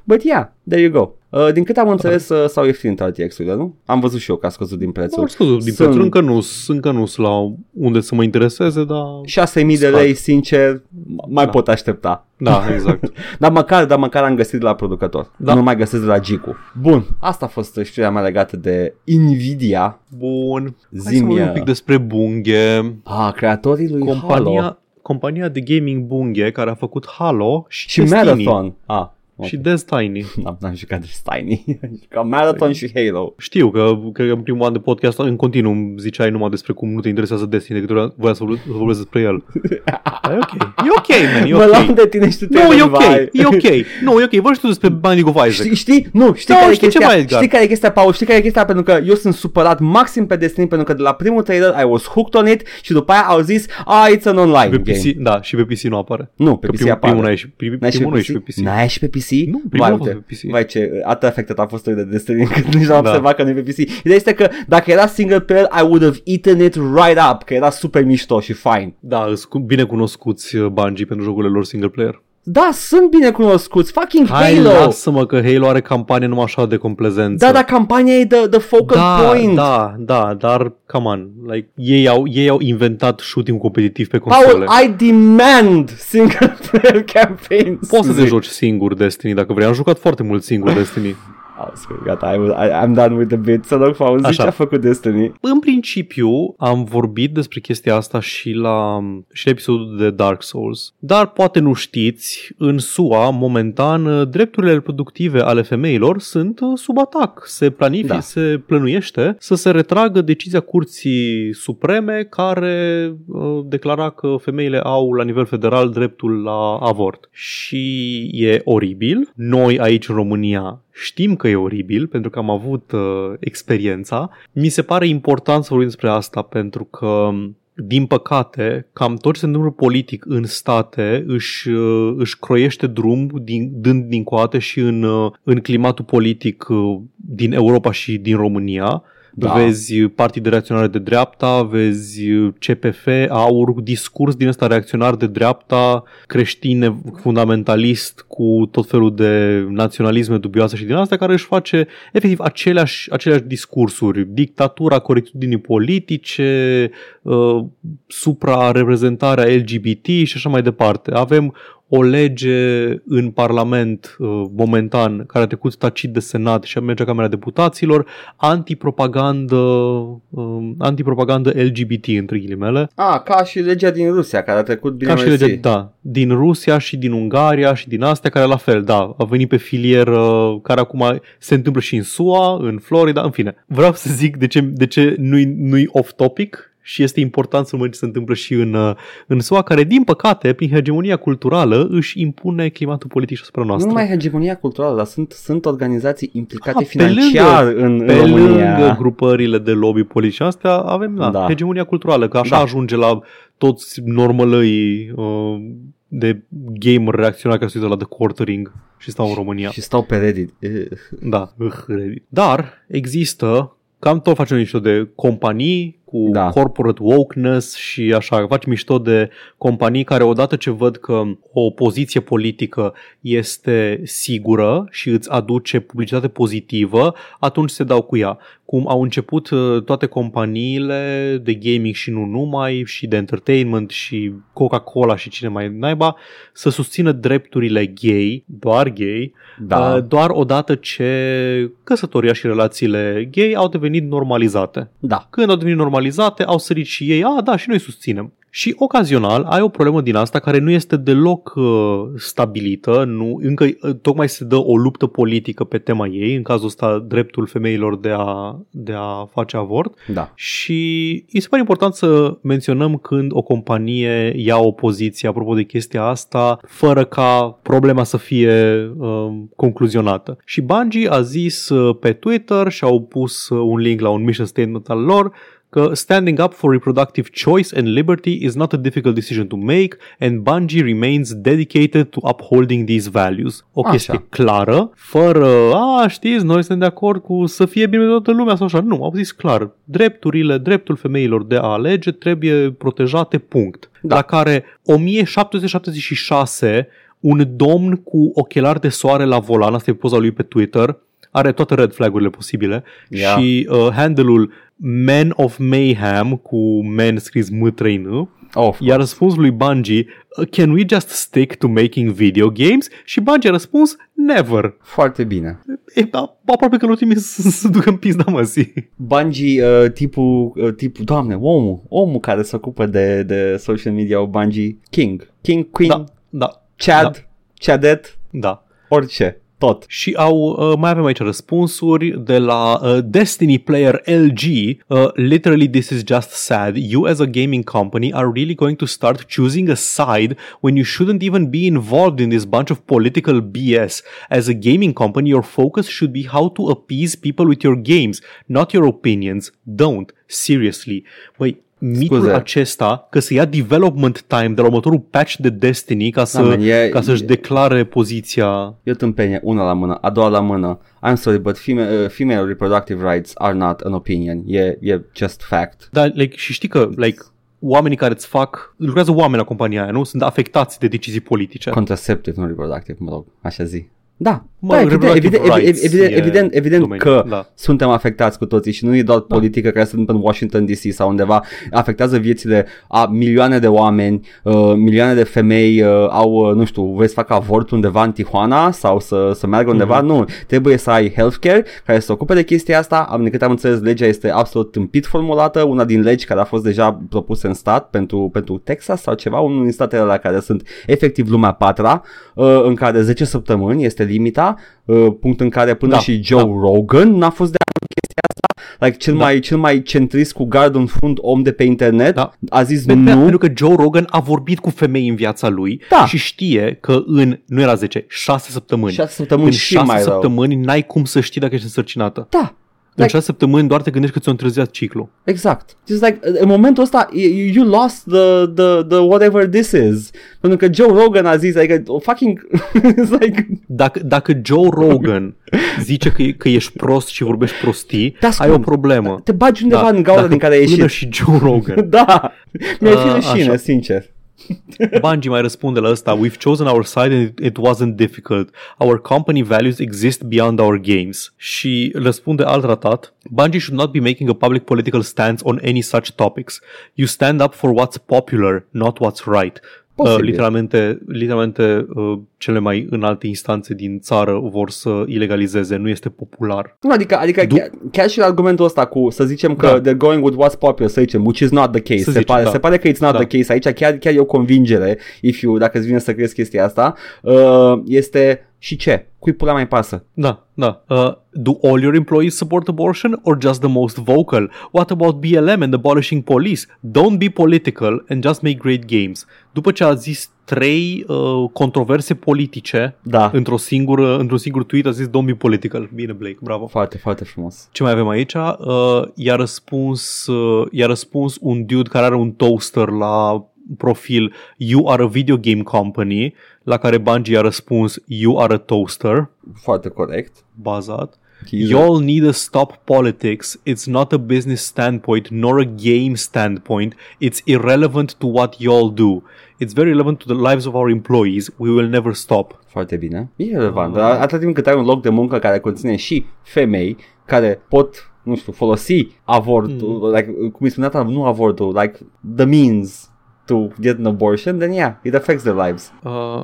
But yeah, there you go. Uh, din câte am înțeles uh, s-au ieftinit RTX-urile, nu? Am văzut și eu că a scăzut din Nu prețul. ar scăzut din Sunt- prețuri, încă nu, încă nu sunt la unde să mă intereseze, dar 6.000 de lei, Scad. sincer, mai Da. pot aștepta. da, exact. Dar măcar, dar măcar am găsit de la producător. Da. Nu mai găsesc de la Gicu. Bun, asta a fost știrea mea legată de Nvidia. Bun. Hai să Zi-mi, vorbim un uh, pic despre Bungie. Ah, creatorii lui Halo. Compania, compania de gaming Bungie care a făcut Halo și, Și Destiny. Marathon. Ah, ok. Și Destiny. N-am, n-am jucat de Tiny. Am jucat Marathon și Halo. Știu că, cred că în primul an de podcast în continuu îmi ziceai numai despre cum nu te interesează Destiny, decât voia să vorbe- să vorbesc despre el. e ok. E ok, man, e Mă luam ok. de tine și tu te Nu, e ok, enervai. e ok. Nu, e ok. Vorbești tu despre Binding of Isaac. Știi, știi, nu, știi Da, care e știu chestia, ceva, Edgar. știi care e chestia, Paul, știi care e chestia, pentru că eu sunt supărat maxim pe Destiny, pentru că de la primul trailer I was hooked on it și după aia au zis, ah, it's an online Pe game. PC, da, și pe PC nu apare. Nu, pe Că PC primul, apare. primul, n-ai și, prim, N-ai și primul pe nu e și PC? pe PC. N-ai și pe PC? Nu, primul Vai, a fost uite. pe PC. Vai ce atât afectat a fost de Destiny încât nici n-am Da. observat că nu e pe PC. Ideea este că dacă era single player, I would have eaten it right up, că era super mișto și fine. Da, sunt bine cunoscuți uh, Bungie pentru jocurile lor single player. Da, sunt bine cunoscuți. Fucking Hai, Halo. lasă-mă că Halo are campanie numai așa de complezență. Da, dar campania e the, the focal da, point. da, da, dar, come on, like, ei au, ei au inventat shooting competitiv pe Paul, console. I demand single player campaigns. Poți să te Zi. joci singur Destiny dacă vrei. Am jucat foarte mult singur Destiny. Oh, scuze, gata, I, I, I'm done with the bit. Să rog, Fauzi, Așa. ce a făcut Destiny? În principiu, am vorbit despre chestia asta și la, și la episodul de Dark Souls. Dar poate nu știți, în SUA, momentan, drepturile reproductive ale femeilor sunt uh, sub atac. Se planifică, Da. se plănuiește să se retragă decizia Curții Supreme care uh, declara că femeile au la nivel federal dreptul la avort. Și e oribil. Noi aici în România știm că e oribil pentru că am avut uh, experiența. Mi se pare important să vorbim despre asta pentru că din păcate, cam tot ce se întâmplă politic în state își, uh, își croiește drum din, dând din coate și în, uh, în climatul politic uh, din Europa și din România. Da. Da. Vezi partii de reacționare de dreapta, vezi CPF, AUR, discurs din ăsta reacționar de dreapta, creștin fundamentalist cu tot felul de naționalisme dubioase și din astea care își face efectiv aceleași, aceleași discursuri, dictatura corectitudinii politice, uh, supra-reprezentarea LGBT și așa mai departe. Avem o lege în Parlament uh, momentan care a trecut tacit de Senat și merge la Camera Deputaților antipropagandă, uh, antipropagandă LGBT între ghilimele Ah, ca și legea din Rusia, care a trecut bine ca și mersi. legea, da, din Rusia și din Ungaria și din astea care la fel, da, a venit pe filieră care acum se întâmplă și în SUA, în Florida, în fine. Vreau să zic de ce, de ce nu-i, nu-i off-topic și este important să mă ce se întâmplă și în, uh, în SUA, care din păcate, prin hegemonia culturală, își impune climatul politic și asupra Nu noastră. numai hegemonia culturală, dar sunt, sunt organizații implicate Ah, pe lângă- financiar în, în Pe România. lângă grupările de lobby politice astea avem da, Da. da. hegemonia culturală, că așa Da. da. ajunge la toți normălăii uh, de gamer reacționari care se uită la The Quartering și stau în România. Și stau pe Reddit. Eh, Da, uh, Reddit. Dar există, cam tot facem mișto de companii cu Da. da. corporate wokeness și așa, faci mișto de companii care odată ce văd că o poziție politică este sigură și îți aduce publicitate pozitivă, atunci se dau cu ea. Cum au început uh, toate companiile de gaming și nu numai, și de entertainment și Coca-Cola și cine mai naiba, să susțină drepturile gay, doar gay, Da. Uh, doar odată ce căsătoria și relațiile gay au devenit normalizate. da. Când au devenit normalizate, au sărit și ei, a, da, și noi susținem. Și ocazional ai o problemă din asta care nu este deloc uh, stabilită, nu, încă uh, tocmai se dă o luptă politică pe tema ei, în cazul ăsta dreptul femeilor de a, de a face avort. Da. Și e super important să menționăm când o companie ia o poziție apropo de chestia asta, fără ca problema să fie uh, concluzionată. Și Bungie a zis uh, pe Twitter și au pus uh, un link la un mission statement al lor că standing up for reproductive choice and liberty is not a difficult decision to make and Bungie remains dedicated to upholding these values. O Așa. chestie clară, fără, a, știți, noi suntem de acord cu să fie bine toată lumea sau așa. Nu, au zis clar, drepturile, dreptul femeilor de a alege trebuie protejate, punct. Da. Da. La care 1776 un domn cu ochelari de soare la volan, asta e poza lui pe Twitter, are toate red flag-urile posibile Ia. și uh, handle-ul Man of Mayhem cu man scris m 3 n Of, iar răspunsul lui Bungie, "Uh, can we just stick to making video games? Și Bungie a răspuns, never. foarte bine. E, a, aproape că l-au trimis să se ducă în pizda măsii. Bungie, uh, tipul, uh, tipul, doamne, omul, omul care se ocupă de, de social media Bungie, King, King, Queen, Da, da, Chad, da. Chadet, da. orice, tot. Și au, uh, mai avem aici răspunsuri de la uh, Destiny Player LG. Uh, literally, this is just sad. You as a gaming company are really going to start choosing a side when you shouldn't even be involved in this bunch of political BS. As a gaming company, your focus should be how to appease people with your games, not your opinions. Don't. Seriously. Băi, mitul Scuze. acesta că să ia development time de la următorul patch de Destiny ca, să, man, e- ca să-și e- declare poziția E o tâmpenie, una la mână, a doua la mână. I'm sorry, but female, uh, female reproductive rights are not an opinion. E, e just fact. Da, like, și știi că like, oamenii care îți fac, lucrează oameni la compania aia, nu? Sunt afectați de decizii politice. Contraceptive, nu reproductive, mă rog, așa zi. Da, Mă, da evident, reproductive evident, evident, rights evident, e evident, evident domeniul, că da. suntem afectați cu toții și nu e doar politică care se întâmplă în Washington DC sau undeva, afectează viețile a milioane de oameni, uh, milioane de femei uh, au, uh, nu știu, vrei să facă avort undeva în Tijuana sau să, să meargă undeva, Mhm. nu, trebuie să ai healthcare care să se ocupe de chestia asta, am, din câte am înțeles legea este absolut tâmpit formulată, una din legi care a fost deja propusă în stat pentru, pentru Texas sau ceva, unul din statele la care sunt efectiv lumea patra, uh, în care 10 săptămâni este limita, uh, punct în care până Da, și Joe da. Rogan n-a fost de acord cu chestia asta, like cel, Da. mai, cel mai centrist cu gard în fund om de pe internet, Da. a zis Pe- pe- nu, Pentru că Joe Rogan a vorbit cu femei în viața lui Da. și știe că în, nu era 10, 6 săptămâni. 6 săptămâni în și 6 mai rău. săptămâni n-ai cum să știi dacă ești însărcinată. Da, În Like- 6 săptămâni doar te gândești că ți-a întârziat ciclu. Exact. Just like, în momentul ăsta, you, you lost the, the, the whatever this is. Pentru că Joe Rogan a zis, like, oh, fucking, it's like, Dacă, dacă Joe Rogan zice că, e- că ești prost și vorbești prostii, Da, ai o spun. problemă. te bagi undeva Da, în gaură dacă din care ai până ieșit. și Joe Rogan. da, mi-ar fi Uh, rușine, așa. sincer. Bungie mai răspunde la ăsta We've chosen our side and it, it wasn't difficult. Our company values exist beyond our games. Și răspunde alt ratat Bungie should not be making a public political stance on any such topics. You stand up for what's popular, not what's right. Uh, Posibil. literalmente, literalmente uh, cele mai înalte instanțe din țară vor să ilegalizeze, nu este popular. Nu, adică, adică Du- chiar, chiar și argumentul ăsta cu, să zicem că Da. they're going with what's popular, să zicem, which is not the case. Să se, zicem, pare, da. se pare că it's not Da. the case aici, chiar, chiar e o convingere, if you, dacă îți vine să crezi chestia asta, uh, este și ce? Cui pula mai pasă? Da, da. Uh, do all your employees support abortion or just the most vocal? What about BLM and abolishing police? Don't be political and just make great games. După ce a zis trei uh, controverse politice Da, într-o singură, într-un singur tweet, a zis don't be political. Bine, Blake, bravo. foarte, foarte frumos. Ce mai avem aici? Uh, i-a, răspuns, uh, i-a răspuns un dude care are un toaster la profil You are a video game company, la care Bungie a răspuns You are a toaster, Foarte corect. bazat. He's Y'all need to stop politics. It's not a business standpoint nor a game standpoint. It's irrelevant to what y'all do. It's very relevant to the lives of our employees. We will never stop. Foarte bine. E relevant. Ah. Dar atâta timp cât ai un loc de muncă care conține și femei care pot, nu știu, folosi avortul, Hmm. like, cum îi spunea, ta, nu avortul, like the means to get an abortion, then yeah, it affects their lives. Uh,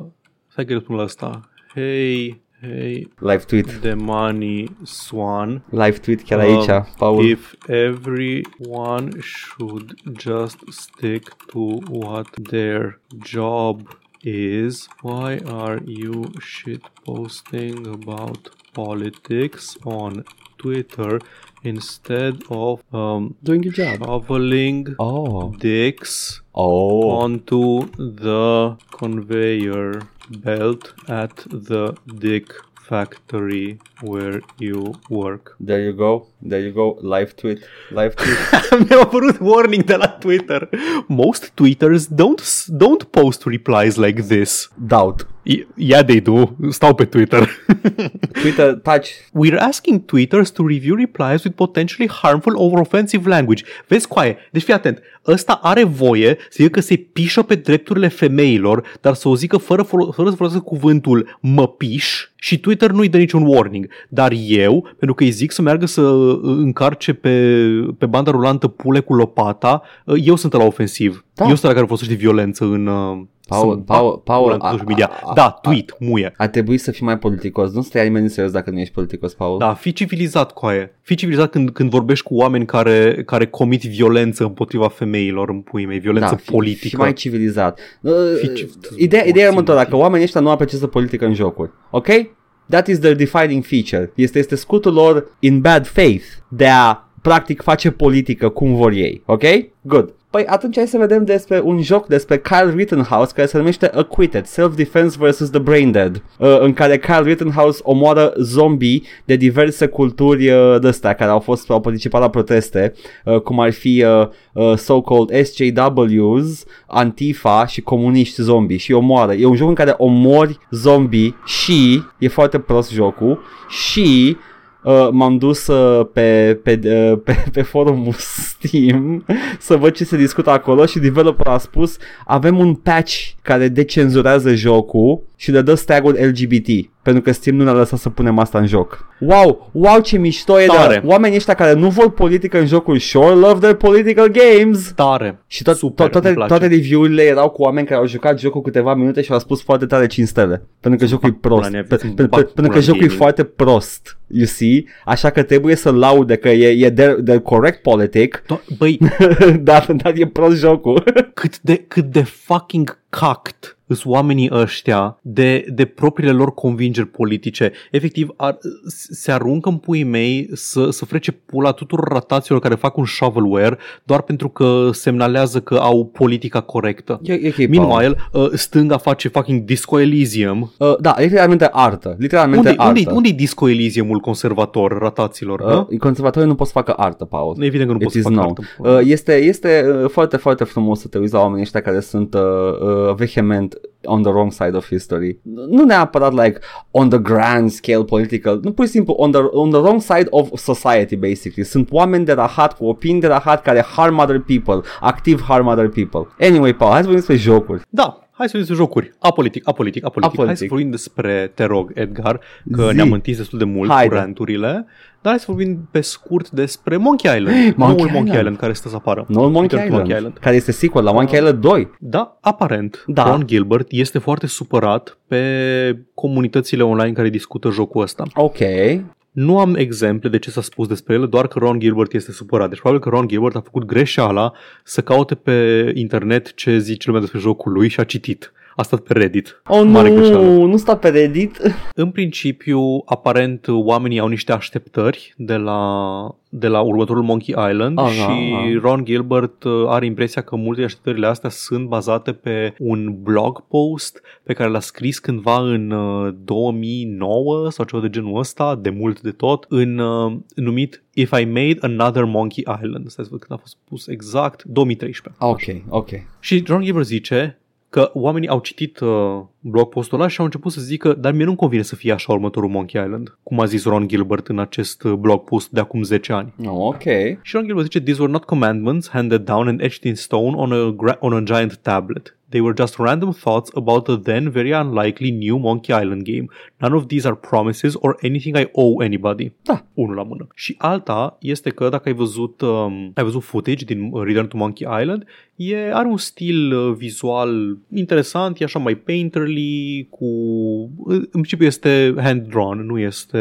stai că răspund la asta. Hey, hey, Live tweet. the money swan. Live tweet chiar aici, Paul. If everyone should just stick to what their job is, why are you shit posting about politics on Twitter instead of um, Doing your job. shoveling Oh. dicks Oh. onto the conveyor belt at the dick factory where you work? There you go. There you go. Live tweet. Live tweet. Mi-a apărut warning de la Twitter. Most tweeters don't don't post replies like this. Doubt. Y- Yeah, they do. Stau pe Twitter. Twitter, touch. We're asking tweeters to review replies with potentially harmful or offensive language. Vezi, coaie, deci fii atent. Ăsta are voie să zică că se pișă pe drepturile femeilor, dar să o zică fără, folo- fără să folosească cuvântul mă piș și Twitter nu-i dă niciun warning. Dar eu, pentru că îi zic să meargă să uh, încarce pe, pe banda rulantă pule cu lopata, uh, eu sunt la ofensiv. Da. Eu sunt la care folosește violență în... uh, Paul, sunt- Paul, Paul, în social a- media. a- a- Da, tweet, muie. Ar trebui să fii mai politicos. Nu stai nimeni în serios dacă nu ești politicos, Paul. Da, fii civilizat, coaie. Fii civilizat când, când vorbești cu oameni care, care comit violență împotriva femeilor în puii mei, violență da, fi, politică. fi mai civilizat. Uh, Fi ci- ideea, ideea e următoarea, Morții că oamenii ăștia nu apreciază politică în jocuri. Ok? That is their defining feature. Este, este scutul lor in bad faith de a practic face politică cum vor ei. Ok? Good. Păi atunci hai să vedem despre un joc despre Kyle Rittenhouse care se numește Acquitted, Self-Defense vs. The Brain Dead, uh, în care Kyle Rittenhouse omoară zombie de diverse culturi uh, de-astea care au fost au participat la proteste, uh, cum ar fi uh, uh, so-called SJWs, Antifa și comuniști zombie și îi omoară. E un joc în care omori zombie și e foarte prost jocul și Uh, m-am dus uh, pe, pe, uh, pe, pe forumul Steam să văd ce se discută acolo și developerul a spus avem un patch care decenzurează jocul și le dă stagul LGBT. Pentru că Steam nu ne-a lăsat să punem asta în joc. Wow, wow ce mișto e Tare. de oamenii ăștia care nu vor politică în jocul sure love their political games. Tare. Și tot, Super, to- toate, îmi place. toate review-urile erau cu oameni care au jucat jocul câteva minute și au spus foarte tare 5 stele. Pentru că jocul e pula prost. în ea, Pe- îmi pe- bag pe- Pentru pula că în jocul e gaming. foarte prost. You see? Așa că trebuie să laude că e, e de, de corect politic, To- Băi, dar, dar e prost jocul. cât de, cât de fucking cact sunt oamenii ăștia de, de propriile lor convingeri politice. Efectiv, ar, se aruncă în puii mei să, să frece pula tuturor rataților care fac un shovelware doar pentru că semnalează că au politica corectă. E, e okay, Meanwhile, uh, stânga face fucking Disco Elysium. Uh, da, literalmente artă. Literalmente Unde, artă. unde, unde e Disco Elysiumul conservator rataților? Uh, Uh, conservatorii nu pot să facă artă, Paul. Evident că nu It poți să is fac known. artă. Uh, este este uh, foarte, foarte frumos să te uiți la oamenii ăștia care sunt uh, uh, vehement on the wrong side of history. Nu neapărat like on the grand scale political, nu pur și simplu on the, on the wrong side of society basically. Sunt oameni de rahat cu opinii de rahat care harm other people, activ harm other people. Anyway, Paul, hai să vorbim despre jocuri. Da, hai să vorbim despre jocuri. Apolitic, apolitic, apolitic. Apolitic. Hai să vorbim despre, te rog, Edgar, că Zi. ne-am întins destul de mult Haide. cu ranturile, dar hai să vorbim pe scurt despre Monkey Island. Monkey noul Island. Monkey Island care stă să apară. Noul Monkey Return to Island, Monkey Island. care este sequel la Monkey Island 2. Da, aparent, Da. Ron Gilbert este foarte supărat pe comunitățile online care discută jocul ăsta. Ok. Nu am exemple de ce s-a spus despre el, doar că Ron Gilbert este supărat. Deci probabil că Ron Gilbert a făcut greșeala să caute pe internet ce zice lumea despre jocul lui și a citit. A stat pe Reddit. Oh Mare greșeală. nu, nu sta pe Reddit. În principiu, aparent, oamenii au niște așteptări de la, de la următorul Monkey Island Aha, și aha. Ron Gilbert uh, are impresia că multe din așteptările astea sunt bazate pe un blog post pe care l-a scris cândva în uh, 2009 sau ceva de genul ăsta, de mult de tot, în uh, numit If I Made Another Monkey Island. Stai să văd când a fost pus exact, 2013. Ok, ok. Și Ron Gilbert zice că oamenii au citit uh, blog postul ăla și au început să zică dar mie nu-mi convine să fie așa următorul Monkey Island, cum a zis Ron Gilbert în acest uh, blog post de acum 10 ani. Oh, ok. Și Ron Gilbert zice, these were not commandments handed down and etched in stone on a, gra- on a giant tablet. They were just random thoughts about the then very unlikely new Monkey Island game. None of these are promises or anything I owe anybody. Da. Unul la mână. Și alta este că dacă ai văzut, um, ai văzut footage din uh, Return to Monkey Island, e, are un stil uh, vizual interesant, e așa mai painterly, cu... În principiu este hand-drawn, nu este...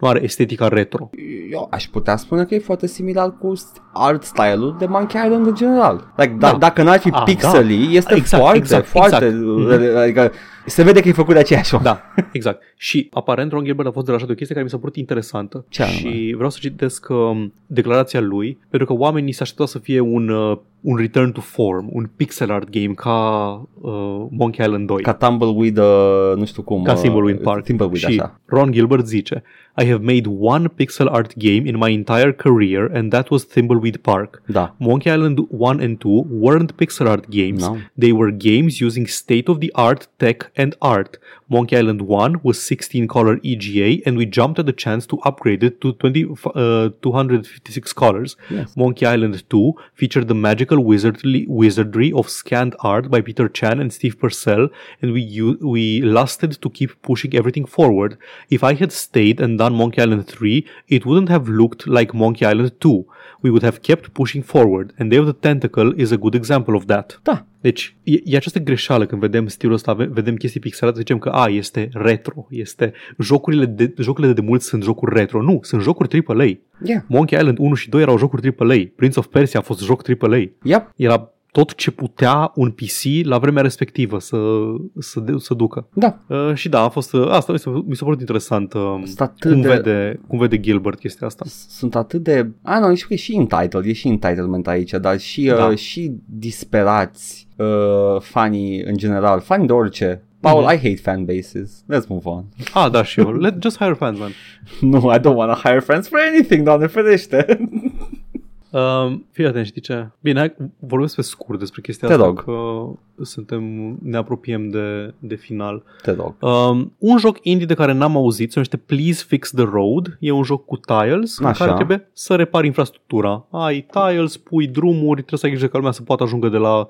nu are estetica retro. Eu aș putea spune că e foarte similar cu st- art style-ul de Monkey Island în general. Like, da. Da. dacă n-ar fi Ah, pixely, da. este Exact, foarte, exact, foarte... exact. Adică se vede că e făcut de aceeași om. Da, exact. Și aparent Ron Gilbert a fost derajat de o chestie care mi s-a părut interesantă. Ce anume? și vreau să citesc um, declarația lui, pentru că oamenii se așteptau să fie un, uh, un return to form, un pixel art game ca uh, Monkey Island 2. Ca Tumbleweed, uh, nu știu cum. Ca uh, Thimbleweed Park. Thimbleweed, și așa. Ron Gilbert zice I have made one pixel art game in my entire career and that was Thimbleweed Park. Da. Monkey Island 1 and 2 weren't pixel art games. No. They were games using state of the art tech and art. Monkey Island 1 was 16 color EGA and we jumped at the chance to upgrade it to 20, uh, 256 colors. Yes. Monkey Island 2 featured the magical wizardly, wizardry of scanned art by Peter Chan and Steve Purcell, and we u- we lusted to keep pushing everything forward. If I had stayed and done Monkey Island 3, it wouldn't have looked like Monkey Island 2. We would have kept pushing forward, and Day of the Tentacle is a good example of that. Da. Deci, e, e această greșeală când vedem stilul ăsta, ve- vedem chestii pixelate, zicem că, a, este retro, este... Jocurile de, jocurile de demult sunt jocuri retro. Nu, sunt jocuri AAA. Yeah. Monkey Island 1 și 2 erau jocuri AAA. Prince of Persia a fost joc AAA. Yep. Era tot ce putea un PC la vremea respectivă să, să, de, să ducă. Da. Uh, și da, a fost, uh, asta mi s-a, mi s-a părut interesant uh, Sunt atât cum, de- vede, cum vede Gilbert chestia asta. Sunt atât de... A, nu, știu că e și entitled, e și entitlement aici, dar și, uh, Da. și disperați uh, fanii în general, fani de orice. Paul, Mhm. I hate fan bases. Let's move on. Ah, da, și eu. Let, just hire fans, man. no, I don't want to hire friends for anything, doamne ferește. Uh, fii atent, știi ce? Bine, hai, vorbesc pe scurt despre chestia Te asta, rog. că suntem, ne apropiem de, de final. Te rog. Um, un joc indie de care n-am auzit se numește Please Fix the Road. E un joc cu tiles în Așa. care trebuie să repari infrastructura. Ai tiles, pui drumuri, trebuie să ai grijă ca lumea să poată ajunge de la uh,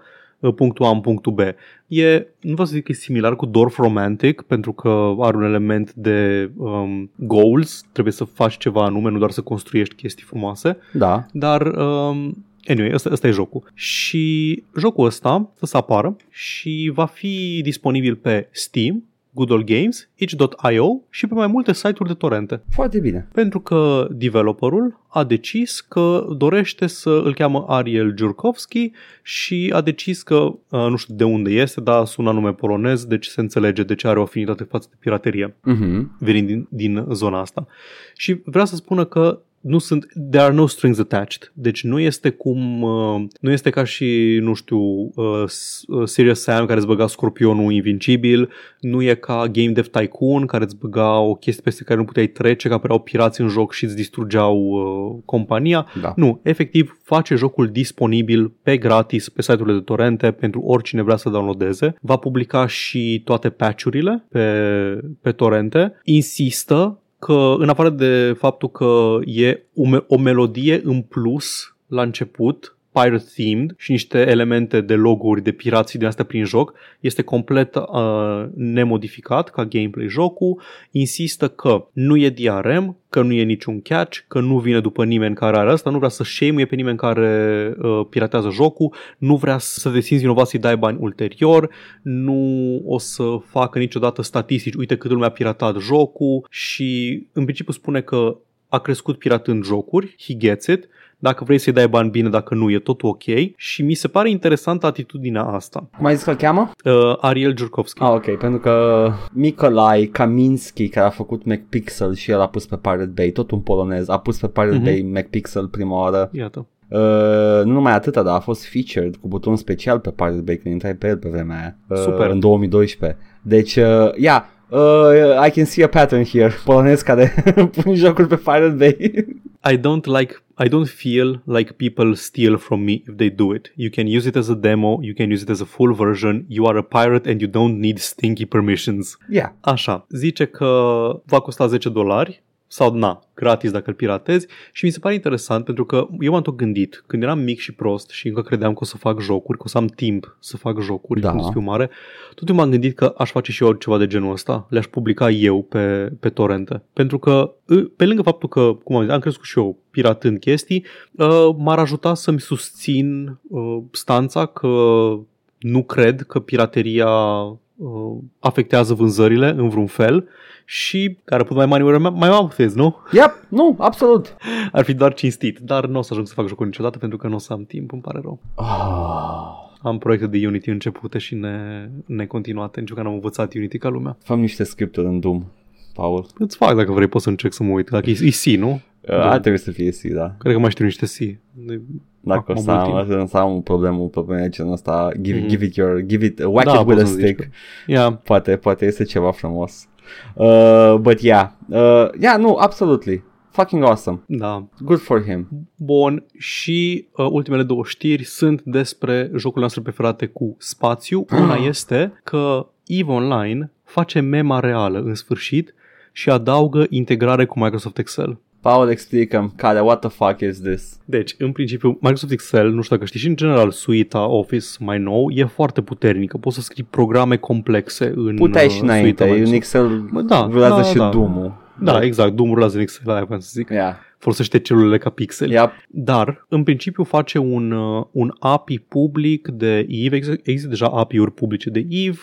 punctul A în punctul B. E, nu vreau să zic că e similar cu Dorf Romantic, pentru că are un element de um, goals, trebuie să faci ceva anume, nu doar să construiești chestii frumoase, Da. dar um, Anyway, ăsta, ăsta e jocul. Și jocul ăsta să apară și va fi disponibil pe Steam, Good Old Games, itch.io și pe mai multe site-uri de torrente. Foarte bine. Pentru că developerul a decis că dorește să îl cheamă Ariel Jurkowski și a decis că, uh, nu știu de unde este, dar sună nume polonez, deci se înțelege de ce are o afinitate față de piraterie, Mhm. venind din, din zona asta. Și vreau să spună că nu sunt, there are no strings attached. Deci nu este cum, uh, nu este ca și, nu știu, uh, S- uh, Serious Sam care îți băga scorpionul invincibil, nu e ca Game Dev Tycoon care îți băga o chestie peste care nu puteai trece, că apăreau pirați în joc și îți distrugeau uh, compania. Da. Nu, efectiv face jocul disponibil pe gratis pe site-urile de torrente pentru oricine vrea să downloadeze. Va publica și toate patch-urile pe, pe torrente. Insistă că, în afară de faptul că e o, me- o melodie în plus la început, pirate themed și niște elemente de loguri de pirații din astea prin joc, este complet uh, nemodificat ca gameplay jocul, insistă că nu e DRM, că nu e niciun catch, că nu vine după nimeni care are asta, nu vrea să shame pe nimeni care uh, piratează jocul, nu vrea să desinzi vinovați să-i dai bani ulterior, nu o să facă niciodată statistici, uite cât lumea a piratat jocul. Și în principiu spune că a crescut piratând jocuri, he gets it, dacă vrei să-i dai bani bine, dacă nu, e totul ok și mi se pare interesantă atitudinea asta. Cum ai zis că îl cheamă? Uh, Ariel Jurkovski. Ah, ok, pentru că Nikolai Kaminski, care a făcut MacPixel și el a pus pe Pirate Bay, tot un polonez, a pus pe Pirate Mhm. Bay MacPixel prima oară. Iată. Uh, nu numai atâta, dar a fost featured cu buton special pe Pirate Bay când intrai pe el pe vremea aia. Uh, Super. În 2012. Deci, uh, yeah, uh, I can see a pattern here. Polonez care pun jocul pe Pirate Bay. I don't like I don't feel like people steal from me if they do it. You can use it as a demo, you can use it as a full version, you are a pirate and you don't need stinky permissions. yeah. Așa, zice că va costa 10 dolari sau na, gratis dacă îl piratezi și mi se pare interesant pentru că eu m-am tot gândit, când eram mic și prost și încă credeam că o să fac jocuri, că o să am timp să fac jocuri, Da. da. când o să fiu mare, tot eu m-am gândit că aș face și eu ceva de genul ăsta, le-aș publica eu pe, pe torrente. Pentru că, ă, pe lângă faptul că, cum am zis, am crescut și eu piratând chestii, uh, m-ar ajuta să-mi susțin uh, stanța că nu cred că pirateria uh, afectează vânzările în vreun fel și care put mai money where my mouth is, nu? Yep, nu, absolut. Ar fi doar cinstit, dar nu o să ajung să fac jocul niciodată pentru că nu o să am timp, îmi pare rău. Oh. Am proiecte de Unity începute și ne, necontinuate, nici că n-am învățat Unity ca lumea. Făm niște scripturi în Doom, Paul. Îți fac dacă vrei, poți să încerc să mă uit. Dacă e, e C, nu? Uh, ar trebui să fie C, da. Cred că mai știu niște C. De- Dacă Acum o să mult am, timp. o să am un problemă, o problemă de genul ăsta, give, Mhm. give it your, give it, whack Da, it with a poți să zici stick. Yeah. Poate, poate este ceva frumos. Uh, but yeah, uh, yeah, nu, absolutely. Fucking awesome. Da. Good for him. Bun, și uh, ultimele două știri sunt despre jocurile noastre preferate cu spațiu. Una este că EVE Online face mema reală în sfârșit și adaugă integrare cu Microsoft Excel. Paul, explică care, what the fuck is this? Deci, în principiu, Microsoft Excel, nu știu dacă știi, și în general suita Office mai nou e foarte puternică. Poți să scrii programe complexe în Puteai și uh, înainte, suita în Microsoft. Excel Bă, da, rulează da, și da. Doom-ul. Da, exact, Doom rulează în Excel, aia vreau să zic. Yeah. Folosește celulele ca pixeli. Yep. Dar, în principiu, face un, uh, un API public de EVE. Există, există deja API-uri publice de EVE.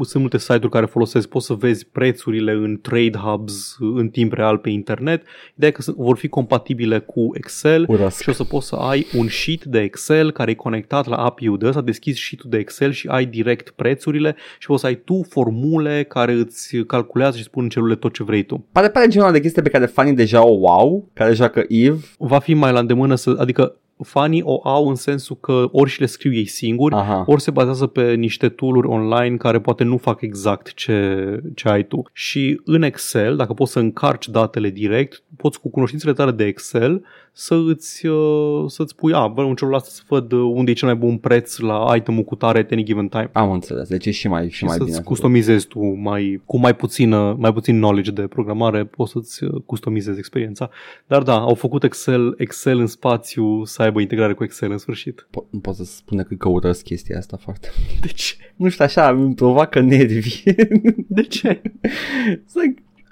Sunt multe site-uri care folosesc, poți să vezi prețurile în trade hubs în timp real pe internet. Ideea e că sunt- vor fi compatibile cu Excel Urăsc. și o să poți să ai un sheet de Excel care e conectat la API-ul de ăsta, deschizi sheet-ul de Excel și ai direct prețurile și poți să ai tu formule care îți calculează și spun în celule tot ce vrei tu. Pare, pare genul de chestie pe care fanii deja o wow, care joacă Eve. va fi mai la îndemână să, adică fanii o au în sensul că ori și le scriu ei singuri, Aha. ori se bazează pe niște tool online care poate nu fac exact ce, ce ai tu. Și în Excel, dacă poți să încarci datele direct, poți cu cunoștințele tale de Excel să îți, uh, să-ți pui, a, vreau în celul ăsta să văd uh, unde e cel mai bun preț la itemul cu tare at any given time. Am înțeles, deci e și mai, și Și mai să-ți bine. customizezi tu mai, cu mai, puțină, mai puțin knowledge de programare, poți să-ți uh, customizezi experiența. Dar da, au făcut Excel, Excel în spațiu să aibă integrare cu Excel în sfârșit. Po- nu pot să spune că căutăsc chestia asta foarte De ce? Nu știu, așa, îmi provoacă nervi. De ce?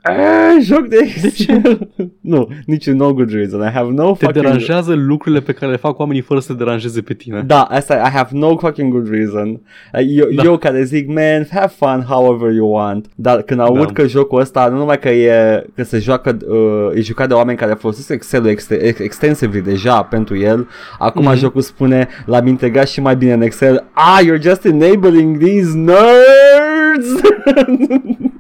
It's like, ah, joc de Excel. nu, nici no good reason. I have no Te fucking... deranjează lucrurile pe care le fac oamenii fără să te deranjeze pe tine. Da, asta I have no fucking good reason. Eu, Da. eu care zic, man, have fun however you want. Dar când aud Da. că jocul ăsta, nu numai că e că se joacă, uh, e jucat de oameni care folosesc Excel-ul exte- ex- extensively deja pentru el, acum Mhm. jocul spune, l-am integrat și mai bine în Excel. Ah, you're just enabling these nerds!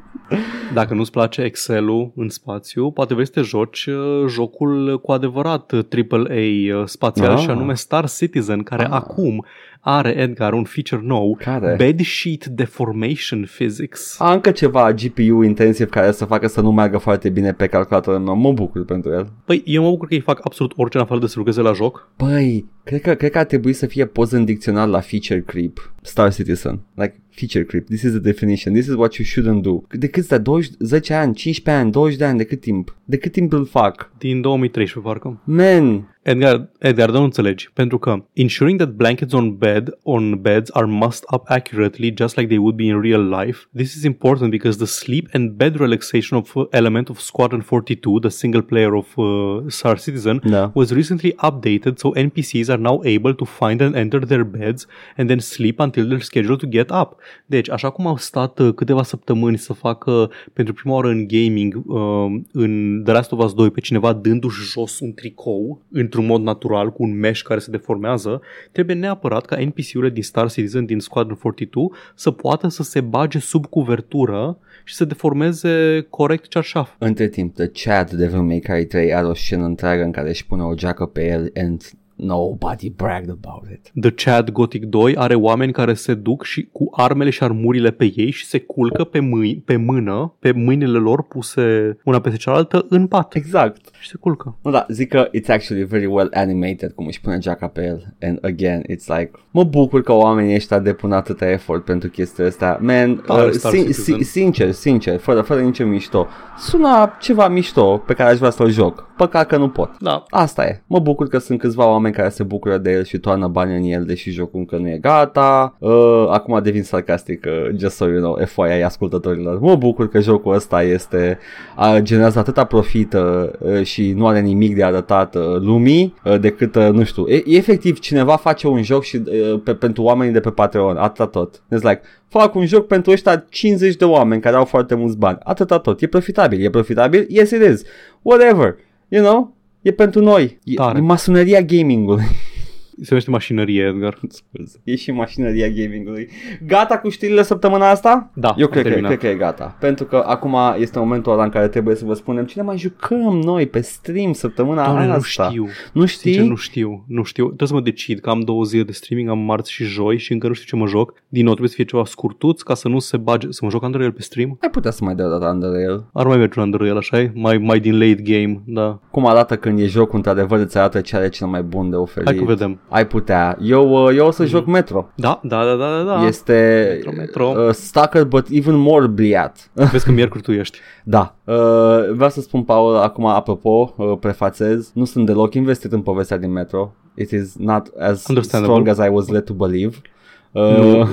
Dacă nu-ți place Excel-ul în spațiu, poate vrei să te joci uh, jocul cu adevărat uh, AAA uh, spațial Ah. și anume Star Citizen, care Ah. acum are, Edgar, un feature nou, Care? Bedsheet Deformation Physics. A, încă ceva GPU intensiv care să facă să nu meargă foarte bine pe calculatorul meu. Mă bucur pentru el. Păi, eu mă bucur că îi fac absolut orice în afară de să lucreze la joc. Băi, cred că, cred că ar trebui să fie poză în dicționar la feature creep. Star Citizen. Like, feature creep. This is the definition. This is what you shouldn't do. De cât de 20, 10 ani, 15 ani, 20 de ani, de cât timp? De cât timp îl fac? Din 2013, parcă. Man, Edgar, Edgar, nu înțelegi, pentru că ensuring that blankets on bed on beds are mussed up accurately just like they would be in real life. This is important because the sleep and bed relaxation of uh, element of Squadron 42, the single player of uh, Star Citizen, da. was recently updated so NPCs are now able to find and enter their beds and then sleep until they're scheduled to get up. Deci, așa cum au stat uh, câteva săptămâni să facă pentru prima oară în gaming uh, în The Last of Us 2 pe cineva dându-și jos un tricou într-un mod natural cu un mesh care se deformează, trebuie neapărat ca NPC-urile din Star Citizen din Squadron 42 să poată să se bage sub cuvertură și să deformeze corect cearșaf. Între timp, The Chad Devil May Cry 3 are o scenă întreagă în care își pune o geacă pe el and nobody bragged about it. The Chad Gothic 2 are oameni care se duc și cu armele și armurile pe ei și se culcă pe, mâini, pe mână, pe mâinile lor puse una peste cealaltă în pat Exact. și se culcă. Nu, da, zic că it's actually very well animated cum își pune geaca pe el. And again, it's like, mă bucur că oamenii ăștia depun atâta efort pentru chestia asta. Man, Tare, uh, Star sin- Citizen. sin- sincer, sincer, fără, fără nicio mișto, sună ceva mișto pe care aș vrea să-l joc. Păcat că nu pot. Da, Asta e. Mă bucur că sunt câțiva oameni care se bucură de el și toarnă bani în el, deși jocul încă nu e gata. Uh, acum devin sarcastic, uh, just so you know, FYI ascultătorilor. Mă bucur că jocul ăsta este, uh, generează atâta profit uh, și nu are nimic de arătat uh, lumii, uh, decât, uh, nu știu, e, efectiv cineva face un joc și uh, pe, pentru oamenii de pe Patreon, atâta tot. It's like, fac un joc pentru ăștia 50 de oameni care au foarte mulți bani, atâta tot. E profitabil, e profitabil? Yes it is. Whatever. You know? E pentru noi. E, Tare. e masoneria gamingului. Se numește mașinărie, Edgar. Scuze. E și mașinăria gamingului. Gata cu știrile săptămâna asta? Da, Eu am cred că, terminat. cred că e gata. Pentru că acum este momentul ăla în care trebuie să vă spunem cine mai jucăm noi pe stream săptămâna Doamne, nu asta. știu. Nu știi? Sincer, nu știu. Nu știu. Trebuie să mă decid că am două zile de streaming, am marți și joi și încă nu știu ce mă joc. Din nou, trebuie să fie ceva scurtuț ca să nu se bage, să mă joc Unreal pe stream. Ai putea să mai dea o dată under el. Ar mai merge un Unreal, așa e? Mai, mai din late game, da. Cum arată când e jocul, într-adevăr îți arată ce are cel mai bun de oferit. Hai că vedem. Ai putea. Eu, uh, eu o să joc Metro. Da, da, da, da, da. Este Metro, Metro. Uh, Stalker, but even more bliat. Vezi că miercuri tu ești. Da. Uh, vreau să spun, Paul, acum apropo, uh, prefațez, nu sunt deloc investit în povestea din Metro. It is not as Understandable. strong as I was led to believe. Uh, Nu.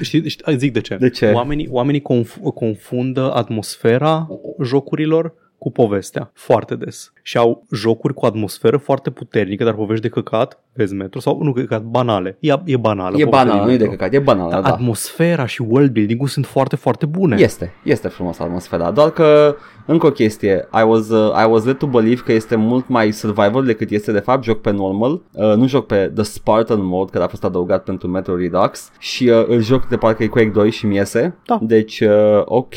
Știi, știi, zic de ce. De ce? Oamenii, oamenii conf- confundă atmosfera jocurilor cu povestea foarte des. Și au jocuri cu atmosferă foarte puternică, dar povești de căcat, vezi Metro, sau nu căcat, banale. E, e banală. e povestea banal, din nu e de Metro. căcat, e banal, Dar da. atmosfera și worldbuilding-ul sunt foarte, foarte bune. Este, este frumos atmosfera, doar că încă o chestie, I was, uh, I was led to believe că este mult mai survival decât este de fapt, joc pe normal, uh, nu joc pe The Spartan mode, care a fost adăugat pentru Metro Redux și uh, îl joc de parcă e Quake 2 și mi iese, Da. deci uh, ok,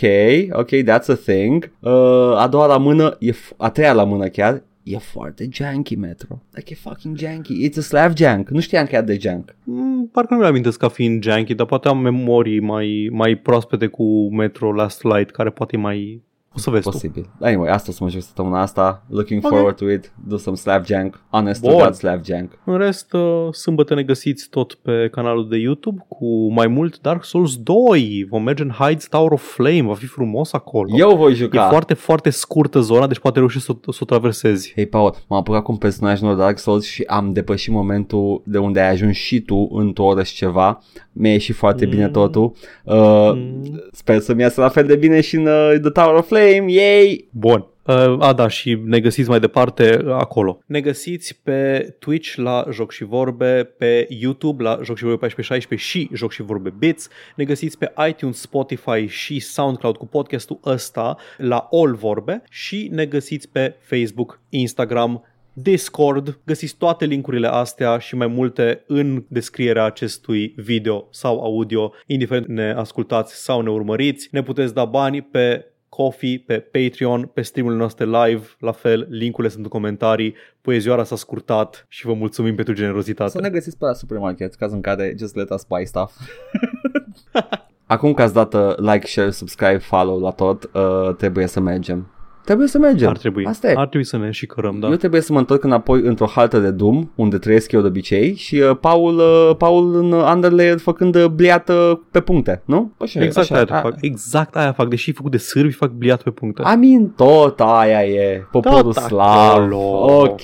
ok, that's a thing, uh, a doua la mână, e f- a treia la mână chiar, E foarte janky Metro. Like e fucking janky. It's a slav jank. Nu știam că e de jank. Mm, parcă nu mi amintesc ca fiind janky, dar poate am memorii mai, mai proaspete cu Metro Last Light, care poate e mai O să vezi tu. Posibil. Anyway, asta o să mă joc săptămâna asta. Looking Ok. forward to it. Do some Slapjank. Honest to Bun. God Slapjank. În rest, uh, sâmbătă ne găsiți tot pe canalul de YouTube cu mai mult Dark Souls 2. Vom merge în Heights Tower of Flame, va fi frumos acolo. Eu voi E juca. foarte, foarte scurtă zona, deci poate reușești să, o- să o traversezi. Hei, Paul, m-am apucat cu un personaj nou de Dark Souls și am depășit momentul de unde ai ajuns și tu într-o oră și ceva. Mi-a ieșit foarte Mm. bine totul. Uh, Mm. Sper să-mi iasă la fel de bine și în uh, The Tower of Flame. Yay! Bun. Uh, a, da, și ne găsiți mai departe uh, acolo. Ne găsiți pe Twitch la Joc și Vorbe, pe YouTube la Joc și Vorbe 1416 și Joc și Vorbe Bits. Ne găsiți pe iTunes, Spotify și SoundCloud cu podcastul ăsta la All Vorbe și ne găsiți pe Facebook, Instagram, Discord, găsiți toate linkurile astea și mai multe în descrierea acestui video sau audio, indiferent ne ascultați sau ne urmăriți. Ne puteți da bani pe Coffee, pe Patreon, pe streamurile noastre live, la fel, linkurile sunt în comentarii, poezioara s-a scurtat și vă mulțumim pentru generozitate. Să ne găsiți pe la supermarket, caz în care just let us buy stuff. Acum că ați dat uh, like, share, subscribe, follow la tot, uh, trebuie să mergem. Trebuie să mergem. Ar trebui. Asta e. Ar trebui să ne și cărăm, da. Eu trebuie să mă întorc înapoi într-o haltă de dum, unde trăiesc eu de obicei, și uh, Paul, uh, Paul în Underlayer făcând uh, bliată pe puncte, nu? Așa, e, Exact așa. aia, fac. Exact aia fac. Deși e făcut de sârbi, fac bliat pe puncte. I mean, tot aia e. Poporul Tot slav. acolo. Ok.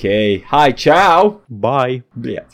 Hai, ciao! Bye! Bliat.